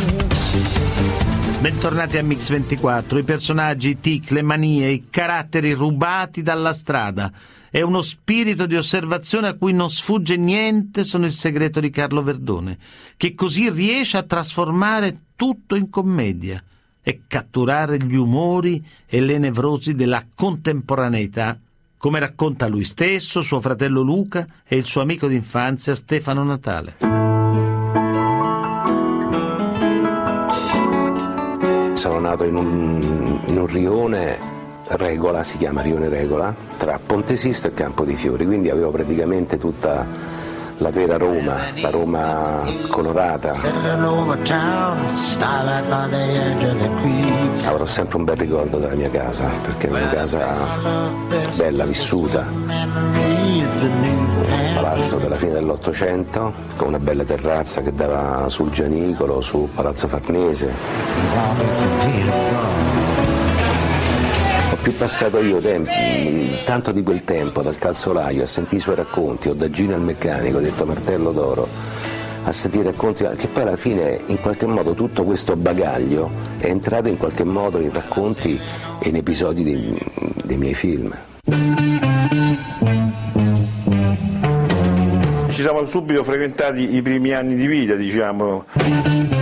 Speaker 2: Bentornati a Mix 24. I personaggi, i tic, le manie, i caratteri rubati dalla strada. È uno spirito di osservazione a cui non sfugge niente, sono il segreto di Carlo Verdone, che così riesce a trasformare tutto in commedia e catturare gli umori e le nevrosi della contemporaneità come racconta lui stesso, suo fratello Luca e il suo amico d'infanzia Stefano Natale.
Speaker 15: Sono nato in un, in un rione Regola, si chiama Rione Regola, tra Ponte Sisto e Campo di Fiori, quindi avevo praticamente tutta la vera Roma, la Roma colorata. Avrò sempre un bel ricordo della mia casa, perché è una casa bella, vissuta. Un palazzo della fine dell'Ottocento, con una bella terrazza che dava sul Gianicolo, su Palazzo Farnese più passato io tempi, tanto di quel tempo dal calzolaio a sentire i suoi racconti o da Gino il meccanico, detto Martello d'Oro, a sentire racconti che poi alla fine in qualche modo tutto questo bagaglio è entrato in qualche modo in racconti e in episodi dei, dei miei film.
Speaker 12: Ci siamo subito frequentati i primi anni di vita, diciamo.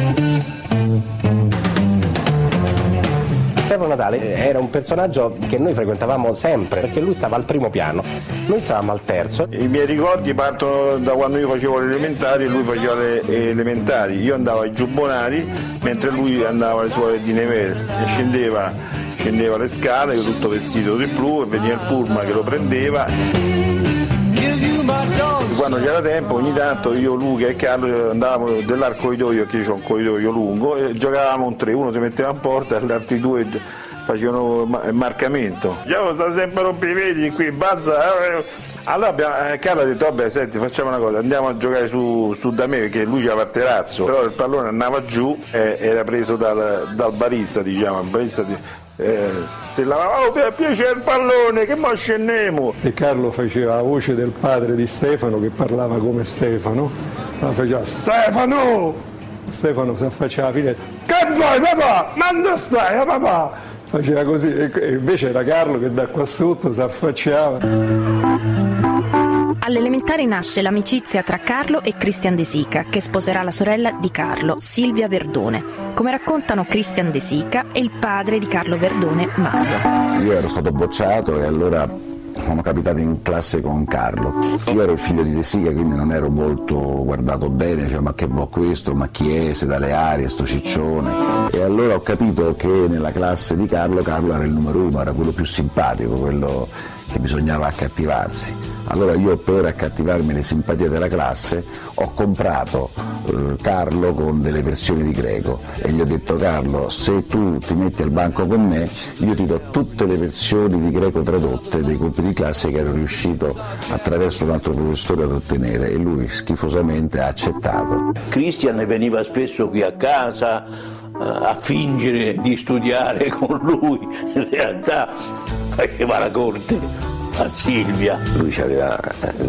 Speaker 15: Natale eh, era un personaggio che noi frequentavamo sempre perché lui stava al primo piano, noi stavamo al terzo.
Speaker 12: I miei ricordi partono da quando io facevo le elementari e lui faceva le elementari. Io andavo ai giubbonari mentre lui andava alle scuole di neve e scendeva, scendeva le scale, io tutto vestito di blu e veniva il pullman che lo prendeva quando c'era tempo ogni tanto io, Luca e Carlo andavamo dell'arco corridoio, che ho un corridoio lungo, e giocavamo un tre, uno si metteva in porta e gli altri due facevano il marcamento. Io sta sempre rompi i vedi qui, basta. Eh. Allora abbiamo, eh, Carlo ha detto, vabbè senti facciamo una cosa, andiamo a giocare su, su da me perché lui c'aveva il terrazzo, però il pallone andava giù e era preso dal, dal barista, diciamo, il barista di, eh, Stella, oh, per piacere il pallone, che mo scendiamo!
Speaker 20: E Carlo faceva la voce del padre di Stefano che parlava come Stefano, ma faceva Stefano! Stefano si affacciava alla fine, che vuoi papà? Manda stai, eh, papà! Faceva così, e invece era Carlo che da qua sotto si affacciava.
Speaker 21: Alle elementari nasce l'amicizia tra Carlo e Christian De Sica, che sposerà la sorella di Carlo, Silvia Verdone. Come raccontano Christian De Sica e il padre di Carlo Verdone, Mario.
Speaker 22: Io ero stato bocciato e allora sono capitato in classe con Carlo. Io ero il figlio di De Sica, quindi non ero molto guardato bene, cioè, ma che vuoi questo, ma chi è, se dalle arie, sto ciccione. E allora ho capito che nella classe di Carlo, Carlo era il numero uno, era quello più simpatico, quello che bisognava accattivarsi. Allora io per accattivarmi le simpatie della classe ho comprato eh, Carlo con delle versioni di greco e gli ho detto Carlo se tu ti metti al banco con me io ti do tutte le versioni di greco tradotte dei compiti di classe che ero riuscito attraverso un altro professore ad ottenere e lui schifosamente ha accettato.
Speaker 11: Christian veniva spesso qui a casa a fingere di studiare *laughs* con lui, in realtà faceva la corte a Silvia.
Speaker 15: Lui aveva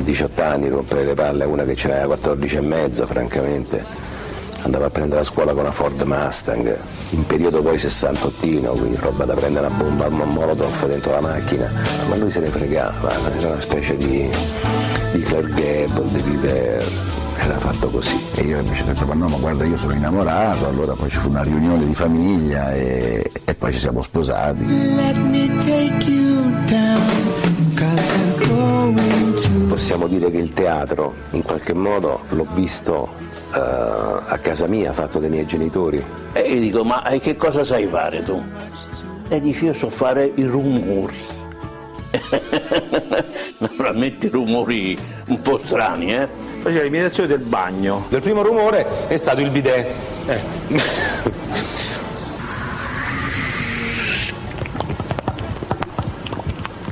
Speaker 15: 18 eh, anni, rompere le palle a una che ce n'aveva 14 e mezzo, francamente. Andava a prendere la scuola con una Ford Mustang, in periodo poi 68, quindi roba da prendere una bomba a molotov dentro la macchina, ma lui se ne fregava, era una specie di, di Clark Gable, di Viver, era fatto così.
Speaker 22: E io invece ho detto, ma no, ma guarda io sono innamorato, allora poi ci fu una riunione di famiglia e, e poi ci siamo sposati.
Speaker 15: Possiamo dire che il teatro in qualche modo l'ho visto uh, a casa mia, fatto dai miei genitori.
Speaker 11: E io dico, ma che cosa sai fare tu? E dice, io so fare i rumori. *laughs* Naturalmente rumori un po' strani, eh?
Speaker 12: Faceva l'imitazione del bagno.
Speaker 23: Il primo rumore è stato il bidet. Eh.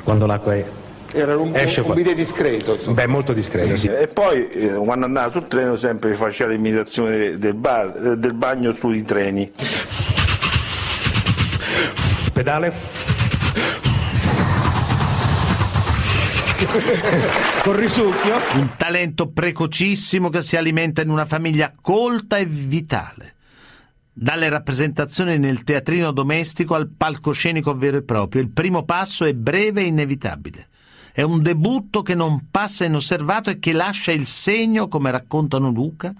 Speaker 23: Quando l'acqua è
Speaker 24: era un, Esce un, un bidet discreto. Insomma.
Speaker 23: Beh, molto discreto, sì.
Speaker 12: E poi eh, quando andava sul treno sempre faceva l'imitazione del, bar, del bagno sui treni.
Speaker 23: Pedale. *laughs*
Speaker 2: Con risucchio. Un talento precocissimo che si alimenta in una famiglia colta e vitale. Dalle rappresentazioni nel teatrino domestico al palcoscenico vero e proprio, il primo passo è breve e inevitabile. È un debutto che non passa inosservato e che lascia il segno, come raccontano Luca,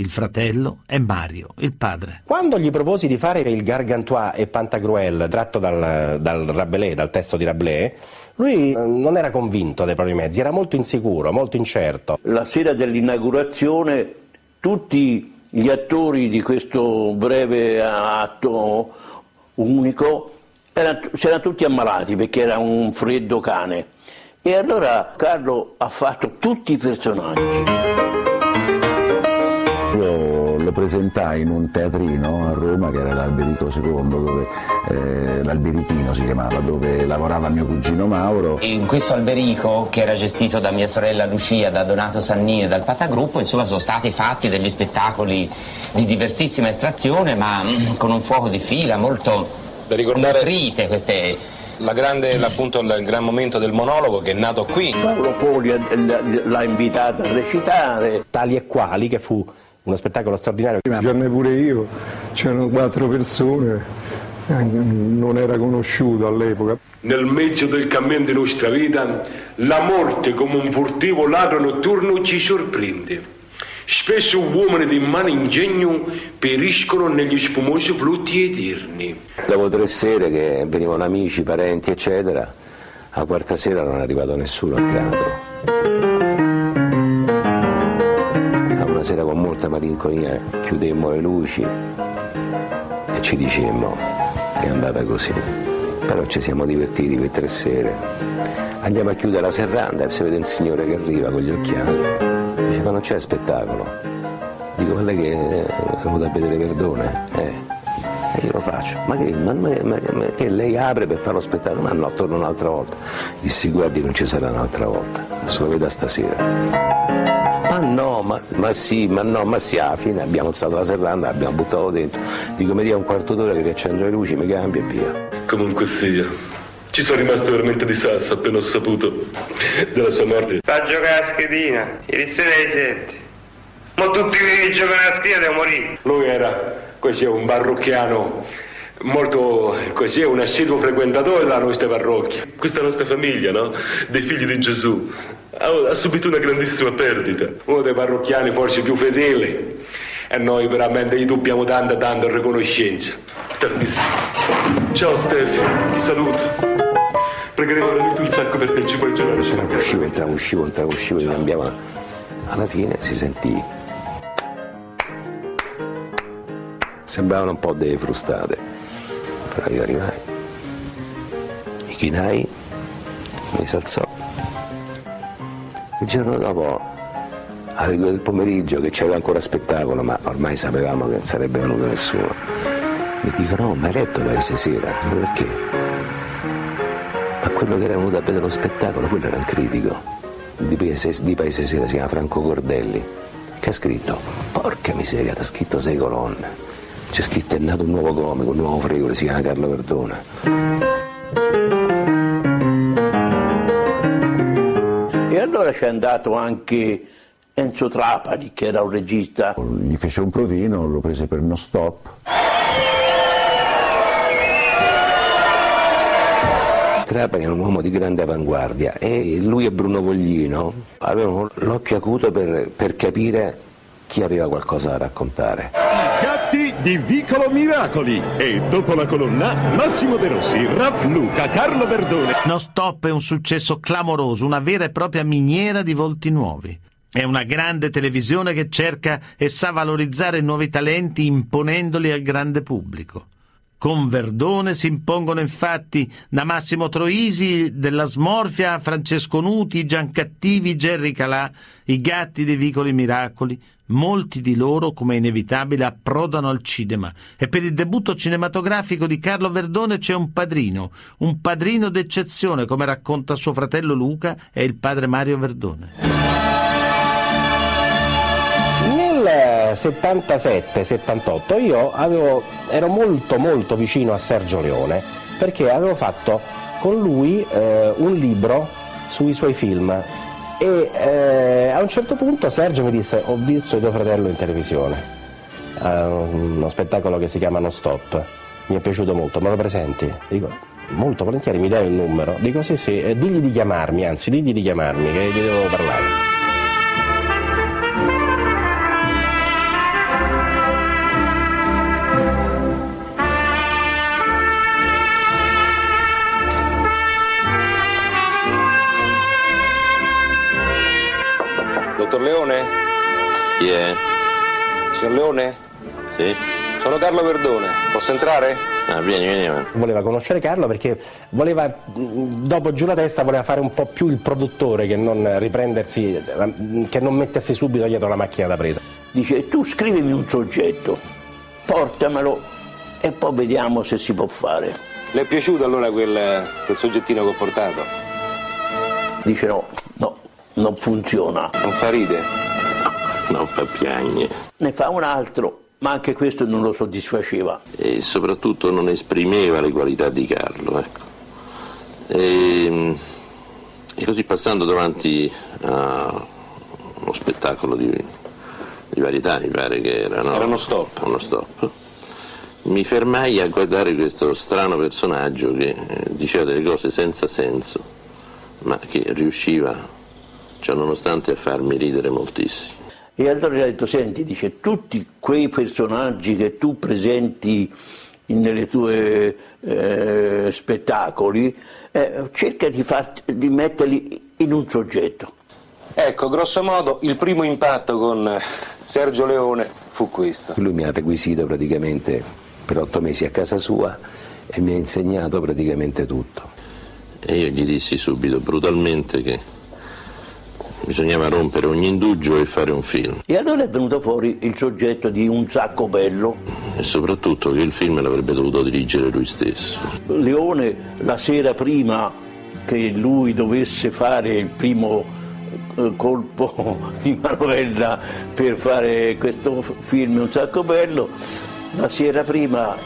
Speaker 2: Il fratello è Mario, il padre.
Speaker 14: Quando gli proposi di fare il Gargantua e Pantagruel tratto dal, dal Rabelais, dal testo di Rabelais, lui eh, non era convinto dei propri mezzi, era molto insicuro, molto incerto.
Speaker 11: La sera dell'inaugurazione tutti gli attori di questo breve atto unico erano, si erano tutti ammalati perché era un freddo cane. E allora Carlo ha fatto tutti i personaggi
Speaker 22: presentai in un teatrino a Roma che era l'Alberito II, dove, eh, l'Alberitino si chiamava, dove lavorava mio cugino Mauro.
Speaker 25: In questo alberico, che era gestito da mia sorella Lucia, da Donato Sannini e dal Patagruppo, insomma sono stati fatti degli spettacoli di diversissima estrazione, ma mm, con un fuoco di fila molto
Speaker 26: da ricordare
Speaker 25: nutrite queste
Speaker 26: la grande, appunto, il gran momento del monologo che è nato qui.
Speaker 11: Paolo Poli l'ha invitato a recitare.
Speaker 14: Tali e quali che fu uno spettacolo straordinario.
Speaker 20: Giorno pure io, c'erano quattro persone, eh, non era conosciuto all'epoca.
Speaker 13: Nel mezzo del cammino di nostra vita, la morte come un furtivo ladro notturno ci sorprende. Spesso uomini di mano ingegno periscono negli spumosi flutti eterni.
Speaker 15: Dopo tre sere che venivano amici, parenti, eccetera, a quarta sera non è arrivato nessuno al teatro molta malinconia chiudemmo le luci e ci dicemmo è andata così. Però ci siamo divertiti per tre sere. Andiamo a chiudere la serranda e si vede un signore che arriva con gli occhiali. Dice ma non c'è spettacolo. Dico ma lei che è venuto a vedere Verdone? Eh. E io lo faccio. Ma che, ma, ma, ma, che lei apre per fare lo spettacolo? Ma no, torno un'altra volta. Dissi guardi non ci sarà un'altra volta. Se lo veda stasera. Ma no, ma, ma, sì, ma no, ma sì, alla fine abbiamo alzato la serranda, abbiamo buttato dentro. Dico, mi dia un quarto d'ora che riaccendo le luci, mi cambia e via.
Speaker 13: Comunque sia, ci sono rimasto veramente di sasso appena ho saputo della sua morte.
Speaker 27: Fa giocare a schedina, ieri sera alle sette. Ma tutti quelli che giocano a schedina devono morire.
Speaker 13: Lui era così un barrocchiano molto così, un assiduo frequentatore della nostra parrocchia. Questa nostra famiglia, no? Dei figli di Gesù, ha, ha subito una grandissima perdita. Uno dei parrocchiani forse più fedeli. E noi veramente gli dobbiamo tanta, tanta riconoscenza. Tantissimo. Ciao Stefano, ti saluto. Pregheremo veramente un sacco per te, ci puoi.
Speaker 15: Entravo, uscivo, entravo, uscivo, entravo, uscivo, cambiava. Alla fine si sentì. Sembravano un po' delle frustate però io arrivai, mi chinai, mi si alzò. Il giorno dopo, alle due del pomeriggio, che c'era ancora spettacolo, ma ormai sapevamo che non sarebbe venuto nessuno, mi dicono, no, ma hai letto Paese Sera? Perché? Ma quello che era venuto a vedere lo spettacolo, quello era un critico di Paese, di Paese Sera, si chiama Franco Cordelli, che ha scritto, porca miseria, ti ha scritto sei colonne c'è scritto è nato un nuovo comico, un nuovo fregolo, si chiama Carlo Verdone.
Speaker 11: E allora c'è andato anche Enzo Trapani, che era un regista.
Speaker 22: Gli fece un provino, lo prese per no stop.
Speaker 15: Trapani è un uomo di grande avanguardia e lui e Bruno Voglino avevano l'occhio acuto per, per capire chi aveva qualcosa da raccontare.
Speaker 28: Gatti di Vicolo Miracoli e dopo la colonna Massimo De Rossi, Raf Luca, Carlo Verdone.
Speaker 2: No Stop è un successo clamoroso, una vera e propria miniera di volti nuovi. È una grande televisione che cerca e sa valorizzare nuovi talenti imponendoli al grande pubblico. Con Verdone si impongono infatti da Massimo Troisi della Smorfia, Francesco Nuti, Giancattivi, Gerry Calà, i gatti dei Vicoli Miracoli, molti di loro, come inevitabile, approdano al cinema e per il debutto cinematografico di Carlo Verdone c'è un padrino, un padrino d'eccezione, come racconta suo fratello Luca e il padre Mario Verdone.
Speaker 14: 77-78 io avevo, ero molto molto vicino a Sergio Leone perché avevo fatto con lui eh, un libro sui suoi film e eh, a un certo punto Sergio mi disse ho visto tuo fratello in televisione, uh, uno spettacolo che si chiama No Stop, mi è piaciuto molto, me lo presenti? Dico molto volentieri, mi dai il numero? Dico sì sì, digli di chiamarmi, anzi digli di chiamarmi che gli devo parlare.
Speaker 23: Signor Leone?
Speaker 11: Sì.
Speaker 23: Sono Carlo Verdone, posso entrare?
Speaker 11: Ah, vieni, vieni.
Speaker 14: Voleva conoscere Carlo perché voleva, dopo giù la testa, voleva fare un po' più il produttore che non riprendersi, che non mettersi subito dietro la macchina da presa.
Speaker 11: Dice, tu scrivimi un soggetto, portamelo e poi vediamo se si può fare.
Speaker 23: Le è piaciuto allora quel, quel soggettino che ho portato?
Speaker 11: Dice no, no, non funziona.
Speaker 23: Non fa ride?
Speaker 11: Non fa piagne. Ne fa un altro, ma anche questo non lo soddisfaceva.
Speaker 29: E soprattutto non esprimeva le qualità di Carlo. Ecco. E, e così passando davanti a uno spettacolo di, di varietà, mi pare che era, no?
Speaker 23: Era uno stop.
Speaker 29: Uno stop. Mi fermai a guardare questo strano personaggio che eh, diceva delle cose senza senso, ma che riusciva, cioè, nonostante, a farmi ridere moltissimo.
Speaker 11: E allora gli ha detto, senti, dice, tutti quei personaggi che tu presenti nelle tue eh, spettacoli, eh, cerca di, far, di metterli in un soggetto.
Speaker 23: Ecco, grosso modo, il primo impatto con Sergio Leone fu questo.
Speaker 15: Lui mi ha requisito praticamente per otto mesi a casa sua e mi ha insegnato praticamente tutto.
Speaker 29: E io gli dissi subito, brutalmente, che bisognava rompere ogni indugio e fare un film.
Speaker 11: E allora è venuto fuori il soggetto di Un sacco bello.
Speaker 29: E soprattutto che il film l'avrebbe dovuto dirigere lui stesso.
Speaker 11: Leone, la sera prima che lui dovesse fare il primo eh, colpo *laughs* di manovella per fare questo film Un sacco bello, la sera prima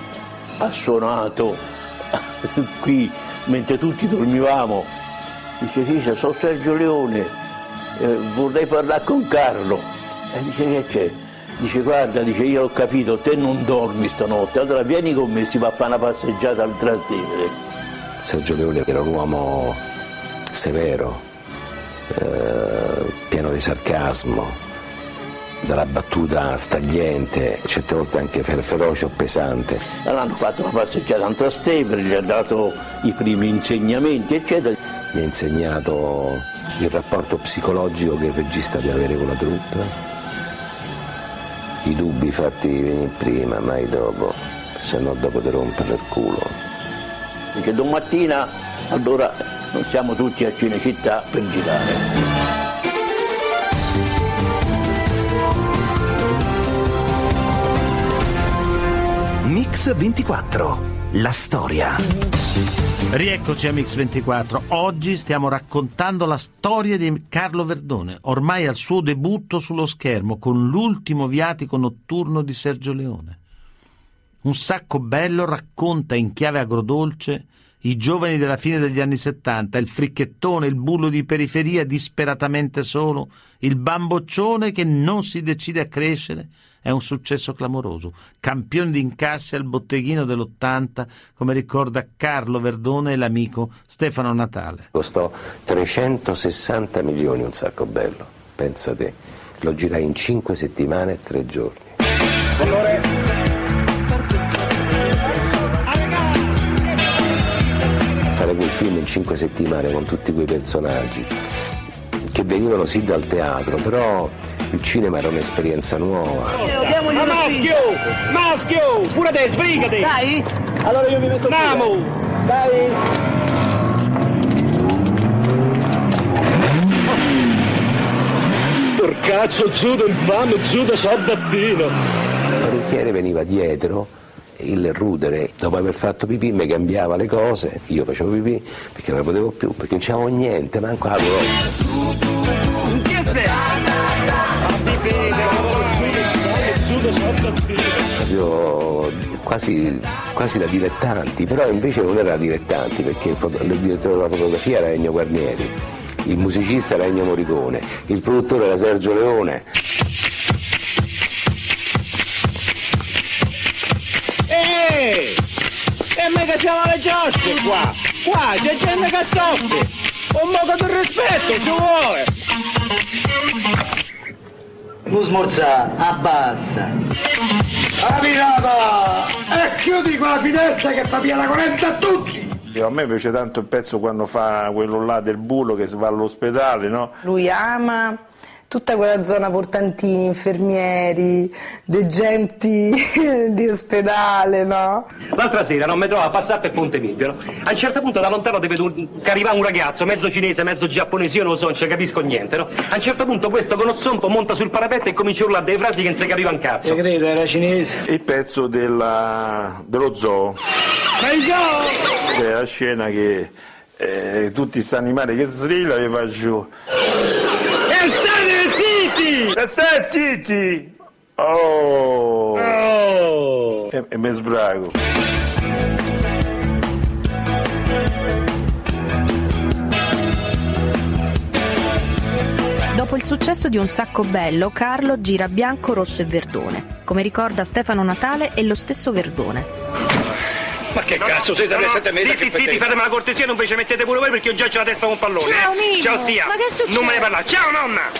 Speaker 11: ha suonato *laughs* qui mentre tutti dormivamo. Dice, Fisa, sono Sergio Leone, eh, vorrei parlare con Carlo. E dice, che c'è? Dice, guarda, dice, io ho capito, te non dormi stanotte, allora vieni con me, si va a fare una passeggiata al Trastevere.
Speaker 15: Sergio Leone era un uomo severo, eh, pieno di sarcasmo, dalla battuta tagliente, certe volte anche fer- feroce o pesante.
Speaker 11: Allora hanno fatto una passeggiata al Trastevere, gli ha dato i primi insegnamenti, eccetera.
Speaker 15: Mi ha insegnato il rapporto psicologico che il regista deve avere con la troupe, i dubbi fatti venire prima, mai dopo, se no dopo ti rompono il culo.
Speaker 11: Dice domattina allora non siamo tutti a Cinecittà per girare.
Speaker 1: Mix 24. La storia.
Speaker 2: Rieccoci a Mix24. Oggi stiamo raccontando la storia di Carlo Verdone, ormai al suo debutto sullo schermo con l'ultimo viatico notturno di Sergio Leone. Un sacco bello racconta in chiave agrodolce i giovani della fine degli anni Settanta, il fricchettone, il bullo di periferia disperatamente solo, il bamboccione che non si decide a crescere, è un successo clamoroso. Campione di incassi al botteghino dell'80, come ricorda Carlo Verdone e l'amico Stefano Natale.
Speaker 15: Costò 360 milioni un sacco bello, pensa te. Lo girai in 5 settimane e 3 giorni. Fare quel film in 5 settimane con tutti quei personaggi che venivano sì dal teatro, però il cinema era un'esperienza nuova.
Speaker 30: Ma maschio! Maschio! Pure te, sbrigati!
Speaker 31: Dai! Allora io mi metto qui.
Speaker 30: Andiamo!
Speaker 31: Dai!
Speaker 30: Porcazzo, giù da infame, giù da sardappino!
Speaker 15: Il parrucchiere veniva dietro, il rudere, dopo aver fatto pipì, mi cambiava le cose, io facevo pipì perché non ne potevo più, perché non c'avevo niente, manco la
Speaker 30: Che sardappino!
Speaker 15: proprio quasi, quasi da dilettanti, però invece non era dilettanti perché il, direttore della fotografia era Ennio Guarnieri, il musicista era Ennio Morricone, il produttore era Sergio Leone.
Speaker 30: Ehi! E mica siamo alle giostre qua! Qua c'è gente che soffre! Un poco di rispetto ci vuole!
Speaker 32: Non smorza, abbassa.
Speaker 30: La mirata! E chiudi qua la finestra che fa via la corrente a tutti!
Speaker 12: A me piace tanto il pezzo quando fa quello là del bulo che va all'ospedale, no?
Speaker 33: Lui ama tutta quella zona portantini, infermieri, degenti *laughs* di ospedale, no?
Speaker 23: L'altra sera non mi trovo a passare per Ponte Milvio, no? A un certo punto da lontano ti vedo un- che arriva un ragazzo, mezzo cinese, mezzo giapponese, io non lo so, non ci capisco niente, no? A un certo punto questo con lo zompo monta sul parapetto e comincia a urlare delle frasi che non si capiva un cazzo.
Speaker 12: credo, era cinese. Il pezzo della- dello zoo. C'è la scena che eh, tutti questi animali che strillano e faccio. E state zitti! E zitti! Oh! E, e mi sbrago.
Speaker 34: Dopo il successo di Un sacco bello, Carlo gira bianco, rosso e verdone. Come ricorda Stefano Natale e lo stesso Verdone.
Speaker 23: Ma che cazzo siete
Speaker 27: no, no,
Speaker 23: sette mesi?
Speaker 27: zitti, zitti, fatemi la cortesia, non ve ci mettete pure voi perché io già ho la testa con un pallone.
Speaker 35: Ciao,
Speaker 27: eh. Ciao zia.
Speaker 35: Ma che succede?
Speaker 27: Non me ne parlare. Ciao nonna.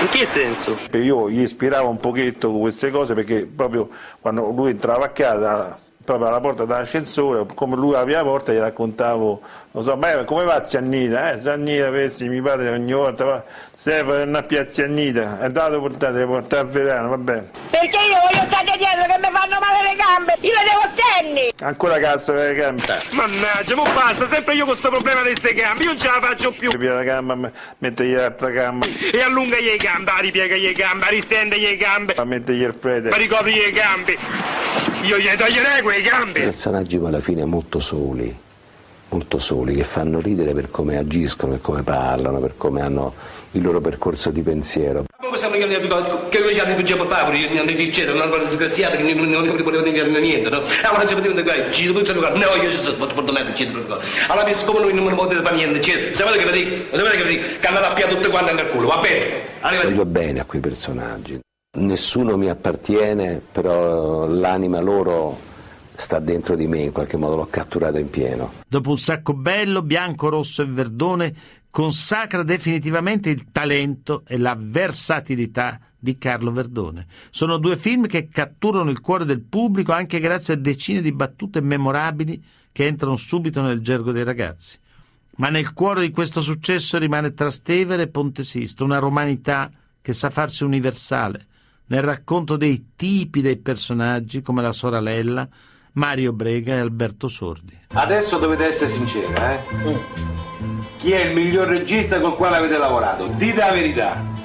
Speaker 27: In che senso?
Speaker 12: Io gli ispiravo un pochetto queste cose perché proprio quando lui entrava a casa, proprio alla porta dell'ascensore, come lui aveva la porta, gli raccontavo, non so, beh, come va Ziannita? Eh, Ziannita, pensi, mi padre ogni volta va, Stefano, non a piazza Ziannita, è dato portate, portare a Verano, va bene.
Speaker 35: Perché io voglio stare dietro che mi fanno male le gambe! Io le devo stenni!
Speaker 12: Ancora cazzo le gambe.
Speaker 27: Mannaggia, ma basta, sempre io con questo problema di ste gambe, io non ce la faccio più.
Speaker 12: Pia la gamba, me- mettegli l'altra gamba,
Speaker 27: E allungagli le gambe, ripiegagli le gambe, ristendegli le gambe,
Speaker 12: ma mettegli il prete.
Speaker 27: ma ricopri le gambe. Io gli toglierei quelle gambe.
Speaker 15: Personaggi poi alla fine molto soli, molto soli, che fanno ridere per come agiscono, per come parlano, per come hanno il loro percorso di pensiero.
Speaker 13: Che noi ci hanno più papà, io non dicevo, non ero disgraziato, che non volevo dire niente, no? Allora ci potevano dire, ci sono tutti no, io ci sono fatto portato ci Allora mi siccome noi non potete fare niente, cioè, sapete che vi dico, sapete che vi dico, che andate a piare tutte quante nel culo, va bene? Arrivederci.
Speaker 15: Voglio bene a quei personaggi. Nessuno mi appartiene, però l'anima loro sta dentro di me, in qualche modo l'ho catturata in pieno.
Speaker 2: Dopo un sacco bello, bianco, rosso e verdone, consacra definitivamente il talento e la versatilità di Carlo Verdone. Sono due film che catturano il cuore del pubblico anche grazie a decine di battute memorabili che entrano subito nel gergo dei ragazzi. Ma nel cuore di questo successo rimane Trastevere e Ponte Sisto, una romanità che sa farsi universale nel racconto dei tipi dei personaggi come la sorella, Mario Brega e Alberto Sordi.
Speaker 23: Adesso dovete essere sincera, eh? Chi è il miglior regista col quale avete lavorato? Dite la verità.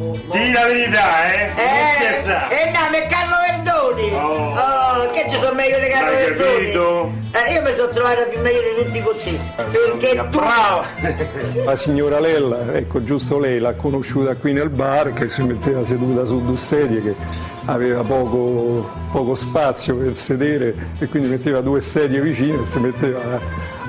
Speaker 27: Dì la verità, eh? Non scherzare.
Speaker 35: Eh, no, è Carlo Verdoni! Oh, che ci sono meglio di Carlo
Speaker 27: L'hai
Speaker 35: Verdoni?
Speaker 27: capito?
Speaker 35: Eh, io mi sono trovato più meglio di tutti così. Perché tu... *laughs*
Speaker 20: La signora Lella, ecco giusto lei, l'ha conosciuta qui nel bar che si metteva seduta su due sedie che aveva poco, poco spazio per sedere e quindi metteva due sedie vicine e si metteva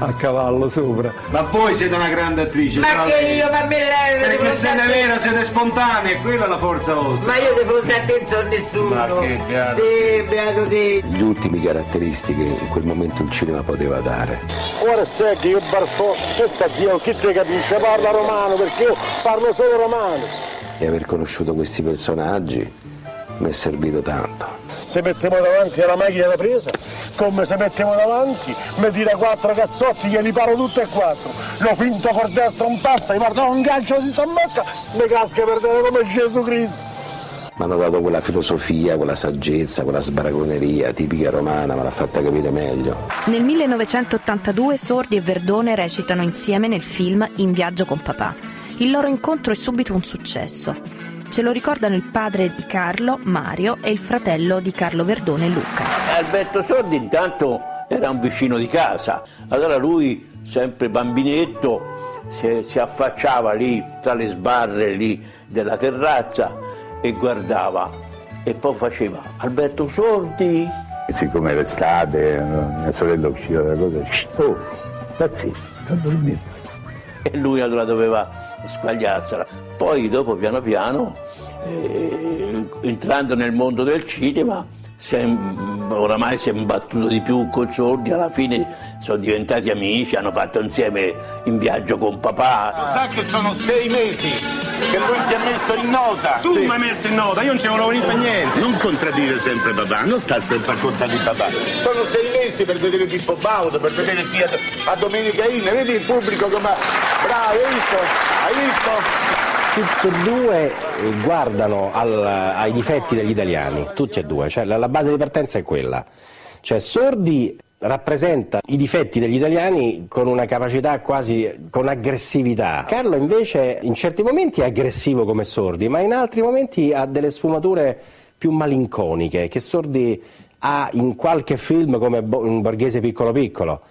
Speaker 20: a, cavallo sopra.
Speaker 23: Ma voi siete una grande attrice.
Speaker 35: Ma che io, fammi lei,
Speaker 23: Perché
Speaker 35: devo
Speaker 23: siete vera, siete spontanei, quella è la forza vostra.
Speaker 35: Ma io devo stare attento a nessuno.
Speaker 23: Ma che beato.
Speaker 35: Sì, beato te.
Speaker 15: Gli ultimi caratteristiche in quel momento il cinema poteva dare.
Speaker 16: Ora sai che io barfo, che sta Dio, chi te capisce? Parla romano perché io parlo solo romano.
Speaker 15: E aver conosciuto questi personaggi mi è servito tanto.
Speaker 16: Se mettiamo davanti alla macchina da presa, come se mettiamo davanti, mi tira quattro cassotti, glieli paro tutte e quattro. Lo finto col destro un passa, gli parto un gancio si sta in bocca, mi casca per vedere come Gesù Cristo.
Speaker 15: Mi hanno dato quella filosofia, quella saggezza, quella sbaragoneria tipica romana, me l'ha fatta capire meglio.
Speaker 34: Nel 1982 Sordi e Verdone recitano insieme nel film In viaggio con papà. Il loro incontro è subito un successo. Ce lo ricordano il padre di Carlo, Mario, e il fratello di Carlo Verdone, Luca.
Speaker 11: Alberto Sordi intanto era un vicino di casa, allora lui, sempre bambinetto, si, si affacciava lì tra le sbarre lì della terrazza e guardava e poi faceva Alberto Sordi.
Speaker 22: Siccome era estate, mia sorella usciva dalla cosa, "Shh, oh, sta zitto, sta dormendo.
Speaker 11: e lui allora doveva squagliarsela. Poi dopo piano piano, eh, entrando nel mondo del cinema, oramai si è imbattuto di più con Sordi, alla fine sono diventati amici, hanno fatto insieme in viaggio con papà.
Speaker 36: Sa che sono sei mesi che lui si è messo in nota.
Speaker 23: Tu mi hai messo in nota, io non ci volevo venire per niente.
Speaker 36: Non contraddire sempre papà, non sta sempre a contare di papà. Sono sei mesi per vedere Pippo Baudo, per vedere Fiat a Domenica Inna. Vedi il pubblico come. Bravo, hai visto? Hai visto?
Speaker 14: Tutti e due eh, guardano al- ai difetti degli italiani, tutti e due, cioè la, la base di partenza è quella. Cioè Sordi rappresenta i difetti degli italiani con una capacità quasi con aggressività. Carlo invece in certi momenti è aggressivo come Sordi, ma in altri momenti ha delle sfumature più malinconiche che Sordi ha in qualche film come Borghese piccolo piccolo.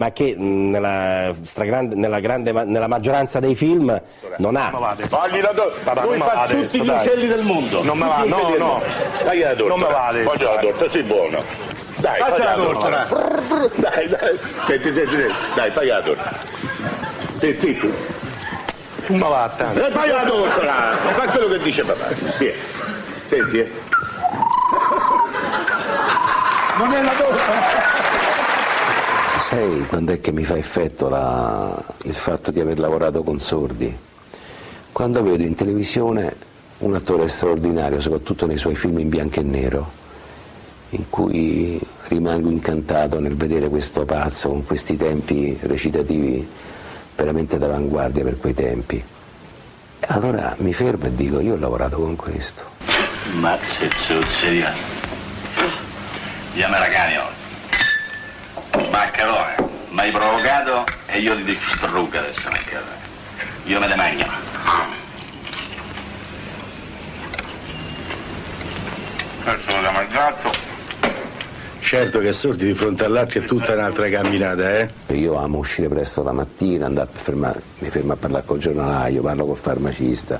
Speaker 14: Ma che mh, nella, stragrande- nella grande ma- nella maggioranza dei film non ha.
Speaker 36: Fagli la do-
Speaker 23: Papà,
Speaker 36: lui
Speaker 23: non me
Speaker 36: fa tutti
Speaker 23: adesso,
Speaker 36: gli
Speaker 23: dai.
Speaker 36: uccelli del mondo.
Speaker 23: Non me va, no, no.
Speaker 36: Fagli la torta.
Speaker 23: Non me va adesso,
Speaker 36: Fagli la torta, sei buono. Dai,
Speaker 23: Faccia
Speaker 36: fagli
Speaker 23: la torta.
Speaker 36: Dai, dai. Senti, senti, senti. Dai, fagli la torta. Sei zitto.
Speaker 23: Non me va tanto.
Speaker 36: Eh, fai la torta, là. fa quello che dice papà. Via. Senti, eh. Non è la torta.
Speaker 15: Sai quando è che mi fa effetto la- il fatto di aver lavorato con sordi? Quando vedo in televisione un attore straordinario, soprattutto nei suoi film in bianco e nero, in cui rimango incantato nel vedere questo pazzo con questi tempi recitativi veramente d'avanguardia per quei tempi. Allora mi fermo e dico, io ho lavorato con questo.
Speaker 37: Mazze zozzeria. Gli americani oggi. Maccherone, mi hai provocato e io ti distruggo adesso maccherone. Io me le mangio. Questo lo chiamo il gatto.
Speaker 38: Certo che sordi di fronte all'altro è tutta un'altra camminata, eh?
Speaker 15: Io amo uscire presto la mattina, andare a fermare- mi fermo a parlare col giornalaio, parlo col farmacista,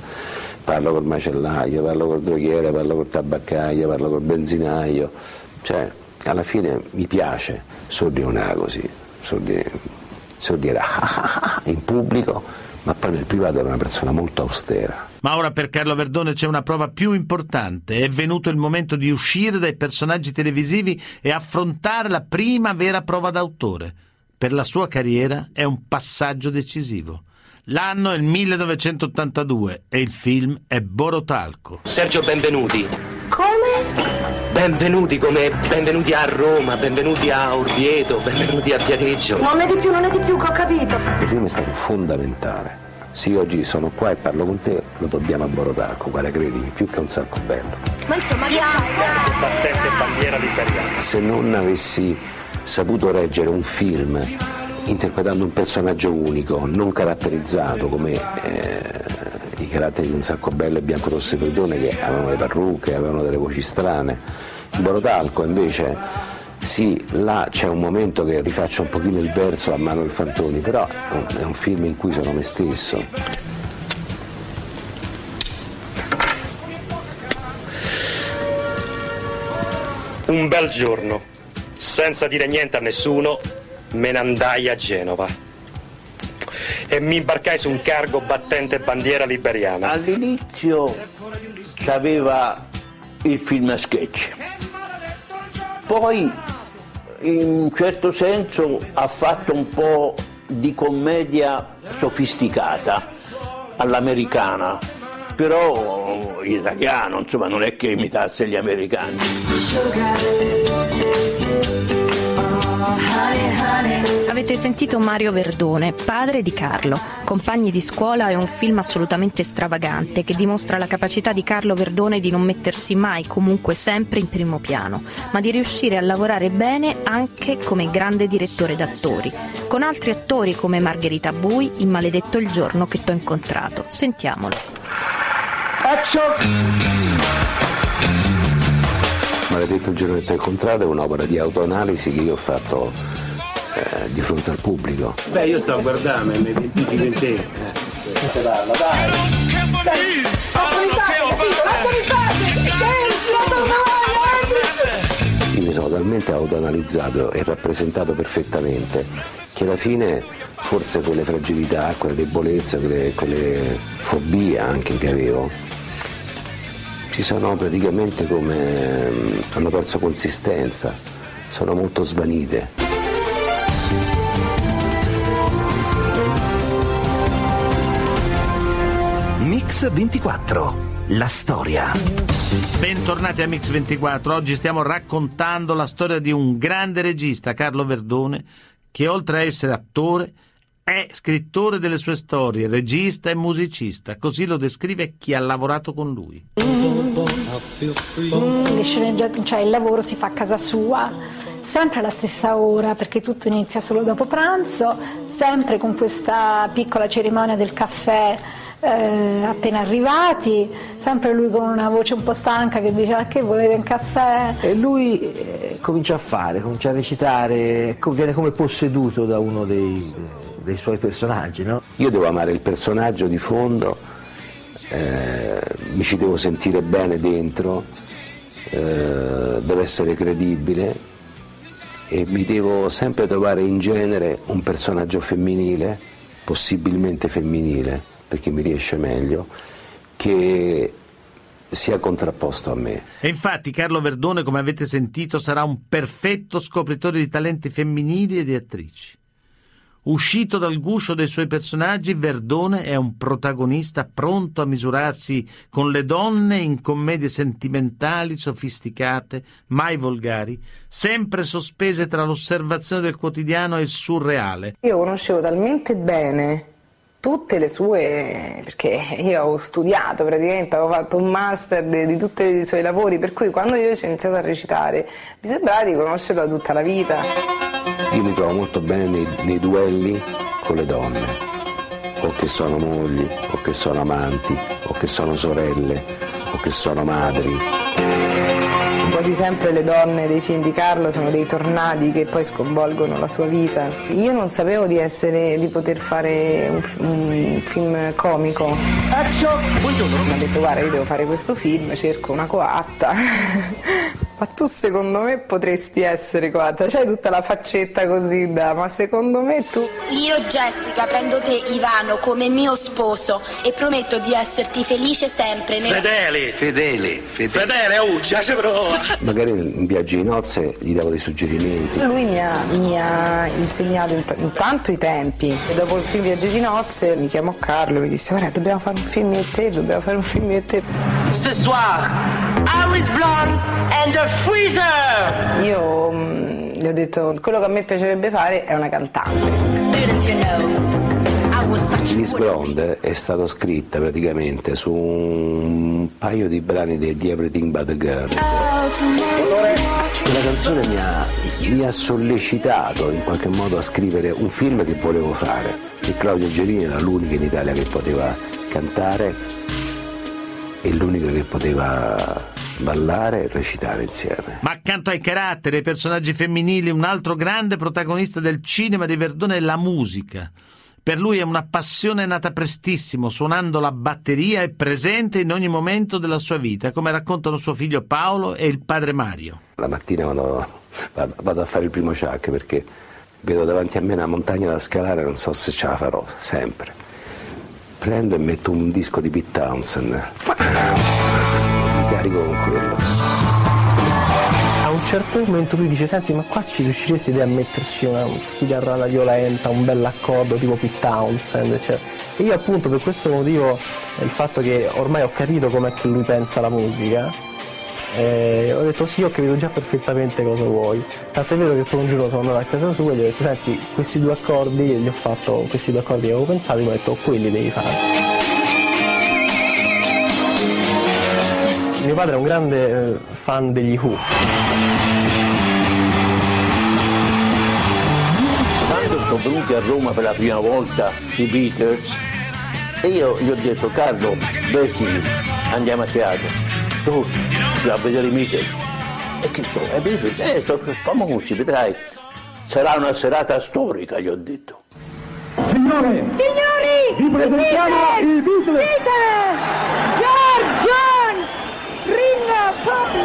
Speaker 15: parlo col macellaio, parlo col droghiere, parlo col tabaccaio, parlo col benzinaio. Cioè, alla fine mi piace. Sordi non era così. Sordi, Sordi era *laughs* in pubblico, ma poi nel privato era una persona molto austera.
Speaker 2: Ma ora per Carlo Verdone c'è una prova più importante. È venuto il momento di uscire dai personaggi televisivi e affrontare la prima vera prova d'autore. Per la sua carriera è un passaggio decisivo. L'anno è il 1982 e il film è Borotalco.
Speaker 23: Sergio Benvenuti.
Speaker 35: Come?
Speaker 23: Benvenuti come benvenuti a Roma, benvenuti a Orvieto, benvenuti a Viareggio.
Speaker 35: Non è di più, non è di più che ho capito.
Speaker 15: Il film è stato fondamentale. Se io oggi sono qua e parlo con te, lo dobbiamo a Borotalco, guarda credimi, più che un sacco bello.
Speaker 35: Ma insomma, che c'hai?
Speaker 23: Battente bandiera liberiana.
Speaker 15: Se non avessi saputo reggere un film interpretando un personaggio unico, non caratterizzato come eh, i caratteri di un sacco bello e bianco rosso e verdone che avevano le parrucche, avevano delle voci strane, in Borotalco invece sì, là c'è un momento che rifaccio un pochino il verso a Manuel Fantoni, però è un film in cui sono me stesso.
Speaker 23: Un bel giorno, senza dire niente a nessuno, me ne andai a Genova e mi imbarcai su un cargo battente bandiera liberiana.
Speaker 11: All'inizio aveva il film a sketch, poi in un certo senso ha fatto un po' di commedia sofisticata all'americana, però italiano, insomma non è che imitasse gli americani.
Speaker 34: Avete sentito Mario Verdone, padre di Carlo. Compagni di scuola è un film assolutamente stravagante che dimostra la capacità di Carlo Verdone di non mettersi mai, comunque sempre in primo piano, ma di riuscire a lavorare bene anche come grande direttore d'attori. Con altri attori come Margherita Bui in Maledetto il giorno che t'ho incontrato. Sentiamolo.
Speaker 15: Maledetto il giorno che ti ho incontrato è un'opera di autoanalisi che io ho fatto eh, di fronte al pubblico.
Speaker 13: Beh, io sto a guardare, mi identifico in te.
Speaker 35: Parla, dai. Dai!
Speaker 15: Io mi sono talmente autoanalizzato e rappresentato perfettamente che alla fine forse quelle fragilità, quelle debolezze, quelle, quelle fobie anche che avevo, ci sono praticamente come hanno perso consistenza, sono molto svanite.
Speaker 39: Mix 24, la storia.
Speaker 2: Bentornati a Mix 24. Oggi stiamo raccontando la storia di un grande regista, Carlo Verdone, che oltre a essere attore è scrittore delle sue storie, regista e musicista. Così lo descrive chi ha lavorato con lui.
Speaker 40: Cioè il lavoro si fa a casa sua, sempre alla stessa ora perché tutto inizia solo dopo pranzo, sempre con questa piccola cerimonia del caffè eh, appena arrivati, sempre lui con una voce un po' stanca che dice ma che volete un caffè?
Speaker 17: E lui eh, comincia a fare, comincia a recitare, viene come posseduto da uno dei, dei suoi personaggi. No?
Speaker 15: Io devo amare il personaggio di fondo, eh, mi ci devo sentire bene dentro, eh, deve essere credibile e mi devo sempre trovare in genere un personaggio femminile, possibilmente femminile, perché mi riesce meglio, che sia contrapposto a me.
Speaker 2: E infatti Carlo Verdone, come avete sentito, sarà un perfetto scopritore di talenti femminili e di attrici. Uscito dal guscio dei suoi personaggi, Verdone è un protagonista pronto a misurarsi con le donne in commedie sentimentali, sofisticate, mai volgari, sempre sospese tra l'osservazione del quotidiano e il surreale.
Speaker 33: Io conoscevo talmente bene tutte le sue, perché io ho studiato praticamente, avevo fatto un master di, di tutti i suoi lavori, per cui quando io ho iniziato a recitare mi sembrava di conoscerlo tutta la vita.
Speaker 15: Io mi trovo molto bene nei, nei duelli con le donne, o che sono mogli, o che sono amanti, o che sono sorelle, o che sono madri.
Speaker 33: Quasi sempre le donne dei film di Carlo sono dei tornadi che poi sconvolgono la sua vita. Io non sapevo di, essere, di poter fare un, un film comico.
Speaker 17: Buongiorno.
Speaker 33: Mi ha detto guarda io devo fare questo film, cerco una coatta. *laughs* ma tu secondo me potresti essere coatta, c'hai tutta la faccetta così da, ma secondo me tu...
Speaker 41: Io Jessica prendo te Ivano come mio sposo e prometto di esserti felice sempre. Nel...
Speaker 11: Fedeli!
Speaker 15: Fedele, fedele.
Speaker 11: Fedele, Uccia, ci prova!
Speaker 15: Magari in viaggi di nozze gli davo dei suggerimenti.
Speaker 33: Lui mi ha, mi ha insegnato int- intanto i tempi e dopo il film Viaggi di nozze mi chiamò Carlo e mi disse guarda dobbiamo fare un film io e te, dobbiamo fare un film io e te.
Speaker 42: Ce soir, Iris Blonde the Freezer!
Speaker 33: Io mm, gli ho detto quello che a me piacerebbe fare è una cantante.
Speaker 15: Miss Blonde è stata scritta praticamente su un paio di brani di Everything But a Girl. Quella canzone mi ha, mi ha sollecitato in qualche modo a scrivere un film che volevo fare. E Claudio Gerini era l'unica in Italia che poteva cantare e l'unica che poteva ballare e recitare insieme.
Speaker 2: Ma accanto ai caratteri e ai personaggi femminili, un altro grande protagonista del cinema di Verdone è la musica. Per lui è una passione nata prestissimo, suonando la batteria e presente in ogni momento della sua vita, come raccontano suo figlio Paolo e il padre Mario.
Speaker 15: La mattina vado, vado a fare il primo ciak perché vedo davanti a me una montagna da scalare, non so se ce la farò, sempre. Prendo e metto un disco di Pete Townsend. Mi carico con quello.
Speaker 17: A un certo momento lui dice senti ma qua ci riusciresti a metterci una chitarrata violenta, un bell'accordo tipo Pete Townsend, cioè. E io appunto per questo motivo, il fatto che ormai ho capito com'è che lui pensa alla musica, eh, ho detto sì, ho capito già perfettamente cosa vuoi. Tanto è vero che poi un giorno sono andato a casa sua e gli ho detto senti questi due accordi, gli ho fatto questi due accordi che avevo pensato, gli ho detto quelli devi fare. Mio padre è un grande eh, fan degli Who.
Speaker 11: Quando sono venuti a Roma per la prima volta i Beatles, e io gli ho detto Carlo, vestiti, andiamo a teatro. Dove? A vedere i Beatles. E che so, i Beatles, eh, sono famosi, vedrai. Sarà una serata storica, gli ho detto.
Speaker 30: Signore!
Speaker 35: Signori!
Speaker 30: Vi presentiamo i Beatles!
Speaker 35: George, Ring Poppy.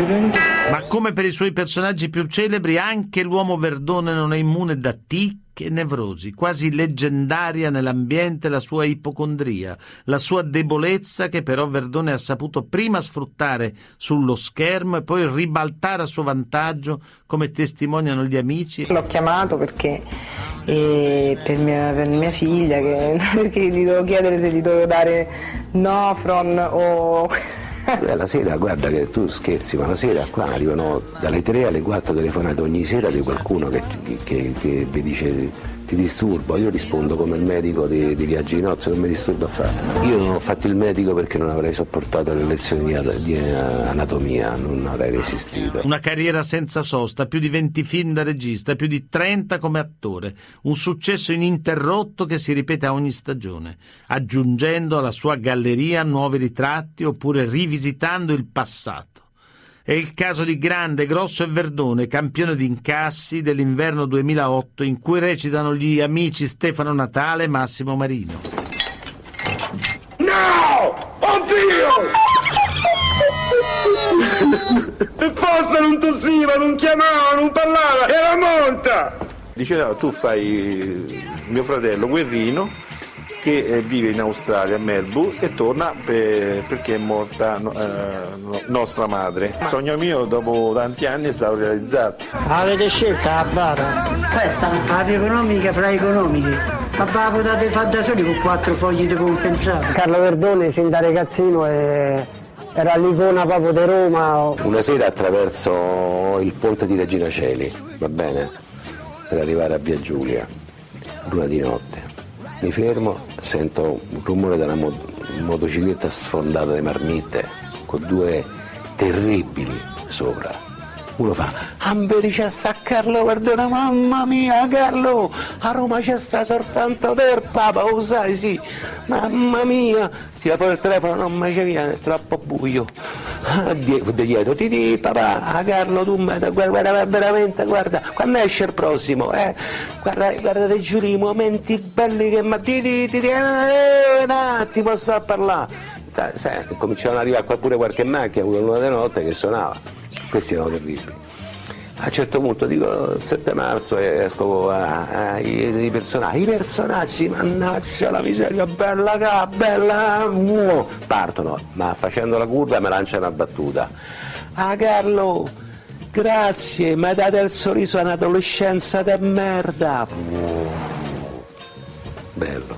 Speaker 35: Evening.
Speaker 2: Ma Come per i suoi personaggi più celebri, anche l'uomo Verdone non è immune da tic e nevrosi, quasi leggendaria nell'ambiente la sua ipocondria, la sua debolezza che però Verdone ha saputo prima sfruttare sullo schermo e poi ribaltare a suo vantaggio, come testimoniano gli amici.
Speaker 33: L'ho chiamato perché eh, per, mia, per, mia, figlia, che, *laughs* perché gli dovevo chiedere se gli dovevo dare Nofron o
Speaker 15: Beh, la sera, guarda che tu scherzi, ma la sera qua arrivano dalle 3 alle 4 telefonate ogni sera di qualcuno che, che, che vi dice ti disturbo, io rispondo come il medico di, di viaggi di nozze, non mi disturbo affatto. Io non ho fatto il medico perché non avrei sopportato le lezioni di, di anatomia, non avrei resistito.
Speaker 2: Una carriera senza sosta, più di 20 film da regista, più di 30 come attore, un successo ininterrotto che si ripete a ogni stagione, aggiungendo alla sua galleria nuovi ritratti oppure rivisitando il passato. È il caso di Grande, Grosso e Verdone, campione di incassi dell'inverno 2008, in cui recitano gli amici Stefano Natale e Massimo Marino.
Speaker 30: No! Oddio! Per forza non tossiva, non chiamava, non parlava, era morta!
Speaker 43: Diceva, tu fai mio fratello Guerrino, che eh, vive in Australia, a Melbourne, e torna per, perché è morta eh, nostra madre. Il sogno mio dopo tanti anni è stato realizzato.
Speaker 44: Avete scelto la bara?
Speaker 45: Questa? La più economica fra economiche. Ma la potete fare da soli con quattro fogli di compensato.
Speaker 44: Carlo Verdone sin da ragazzino è era l'icona proprio di Roma.
Speaker 15: Una sera attraverso il ponte di Regina Celi, va bene? Per arrivare a Via Giulia, luna di notte mi fermo, sento un rumore della mo- motocicletta sfondata di marmitte con due terribili sopra. Uno fa, Amberi c'è sta Carlo, perdona, mamma mia Carlo, a Roma c'è sta soltanto per papa, lo sai sì, mamma mia, tira fuori il telefono, non mi c'è via, è troppo buio. Ah, di dietro, ti di papà, a Carlo tu guarda, guarda, veramente, guarda, quando esce il prossimo, eh, guarda, guarda, ti giuro i momenti belli che ma ti ti di, eh, un attimo sto a parlare. Cominciavano ad arrivare pure qualche macchina, una di notte che suonava questi erano terribili. A un certo punto dico il 7 marzo esco ai personaggi, i personaggi, mannaggia la miseria, bella ca, bella, muo. partono, ma facendo la curva mi lancia una battuta. Ah Carlo, grazie, mi date il sorriso a un'adolescenza de merda. Bello,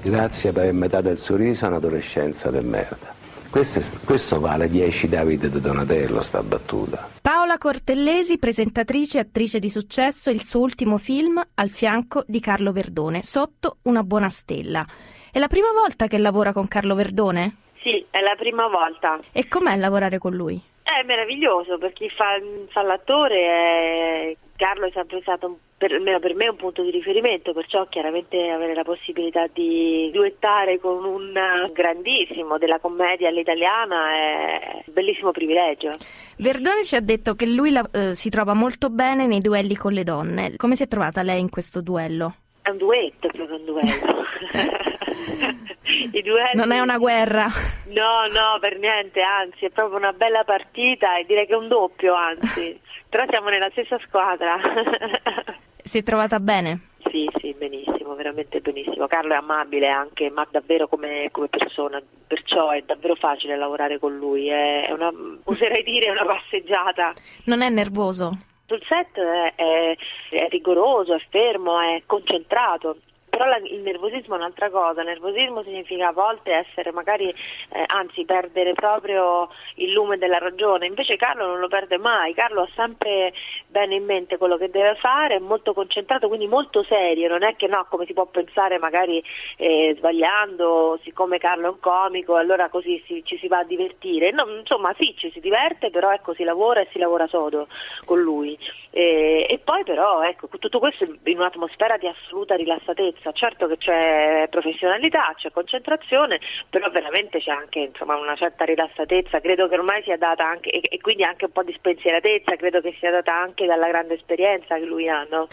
Speaker 15: grazie per avermi dato il sorriso a un'adolescenza de merda. Questo, questo, vale 10 Davide de Donatello, sta battuta.
Speaker 34: Paola Cortellesi, presentatrice e attrice di successo, il suo ultimo film al fianco di Carlo Verdone, Sotto una buona stella. È la prima volta che lavora con Carlo Verdone?
Speaker 46: Sì, è la prima volta.
Speaker 34: E com'è lavorare con lui?
Speaker 46: È meraviglioso per chi fa, fa l'attore. È... Carlo è sempre stato per, almeno per me un punto di riferimento, perciò chiaramente avere la possibilità di duettare con un grandissimo della commedia all'italiana è un bellissimo privilegio.
Speaker 34: Verdone ci ha detto che lui la, eh, si trova molto bene nei duelli con le donne. Come si è trovata lei in questo duello?
Speaker 46: È un duetto più che un duello. *laughs*
Speaker 34: duelli... Non è una guerra.
Speaker 46: No, no, per niente, anzi è proprio una bella partita e direi che è un doppio, anzi. *laughs* Però siamo nella stessa squadra. *laughs*
Speaker 34: Si è trovata bene?
Speaker 46: Sì, sì, benissimo, veramente benissimo. Carlo è amabile anche, ma davvero come, come persona, perciò è davvero facile lavorare con lui. È una, oserei dire, una passeggiata.
Speaker 34: Non è nervoso?
Speaker 46: Sul set è, è, è rigoroso, è fermo, è concentrato però la, il nervosismo è un'altra cosa, nervosismo significa a volte essere magari, eh, anzi perdere proprio il lume della ragione, invece Carlo non lo perde mai, Carlo ha sempre bene in mente quello che deve fare, è molto concentrato, quindi molto serio, non è che no, come si può pensare magari eh, sbagliando, siccome Carlo è un comico, allora così si, ci si va a divertire, no, insomma sì, ci si diverte, però ecco si lavora e si lavora sodo con lui. E, e poi però ecco, tutto questo in un'atmosfera di assoluta rilassatezza, certo che c'è professionalità, c'è concentrazione, però veramente c'è anche insomma, una certa rilassatezza, credo che ormai sia data anche, e, e, quindi anche un po' di spensieratezza, credo che sia data anche dalla grande esperienza che lui ha. No?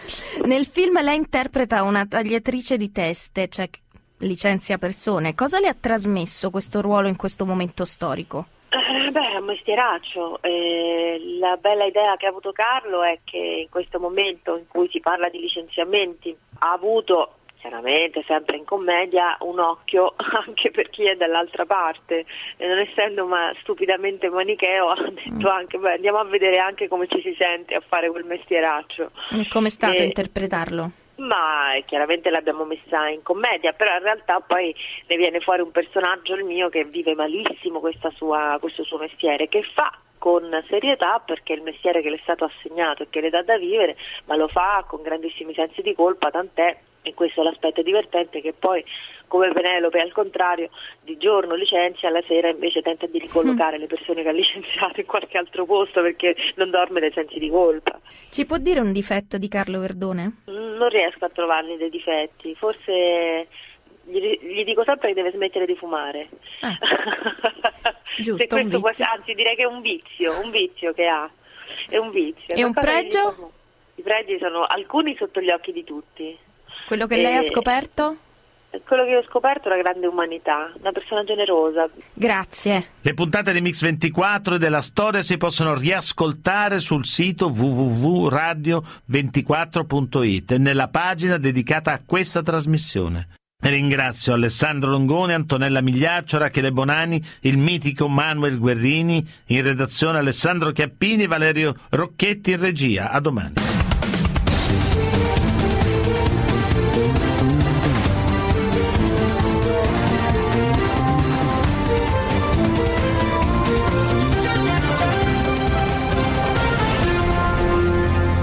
Speaker 34: Nel film lei interpreta una tagliatrice di teste, cioè licenzia persone, cosa le ha trasmesso questo ruolo in questo momento storico?
Speaker 46: Eh, beh, è un mestieraccio. Eh, la bella idea che ha avuto Carlo è che in questo momento in cui si parla di licenziamenti ha avuto chiaramente sempre in commedia un occhio *laughs* anche per chi è dall'altra parte e non essendo ma stupidamente manicheo *laughs* ha detto anche beh, andiamo a vedere anche come ci si sente a fare quel mestieraccio.
Speaker 34: E come è stato
Speaker 46: E-
Speaker 34: interpretarlo?
Speaker 46: ma eh, chiaramente l'abbiamo messa in commedia, però in realtà poi ne viene fuori un personaggio, il mio, che vive malissimo questa sua- questo suo mestiere, che fa con serietà perché è il mestiere che le è stato assegnato e che le dà da vivere, ma lo fa con grandissimi sensi di colpa, tant'è, e questo è l'aspetto divertente, che poi come Penelope al contrario di giorno licenzia, alla sera invece tenta di ricollocare le persone che ha licenziato in qualche altro posto perché non dorme dai sensi di colpa.
Speaker 34: Ci può dire un difetto di Carlo Verdone?
Speaker 46: Mm, Non riesco a trovargli dei difetti, forse gli, gli dico sempre che deve smettere di fumare. *laughs*
Speaker 34: Giusto,
Speaker 46: Se
Speaker 34: un
Speaker 46: questo
Speaker 34: vizio.
Speaker 46: anzi direi che è un vizio, un vizio che ha. È un vizio.
Speaker 34: E un pregio?
Speaker 46: fa- I pregi sono alcuni sotto gli occhi di tutti.
Speaker 34: Quello che lei ha
Speaker 46: E-
Speaker 34: scoperto?
Speaker 46: Quello che ho scoperto è la grande umanità, una persona generosa.
Speaker 34: Grazie.
Speaker 2: Le puntate di Mix 24 e della storia si possono riascoltare sul sito www.radio24.it e nella pagina dedicata a questa trasmissione. Ringrazio Alessandro Longone, Antonella Migliaccio, Rachele Bonani, il mitico Manuel Guerrini, in redazione Alessandro Chiappini, Valerio Rocchetti in regia. A domani.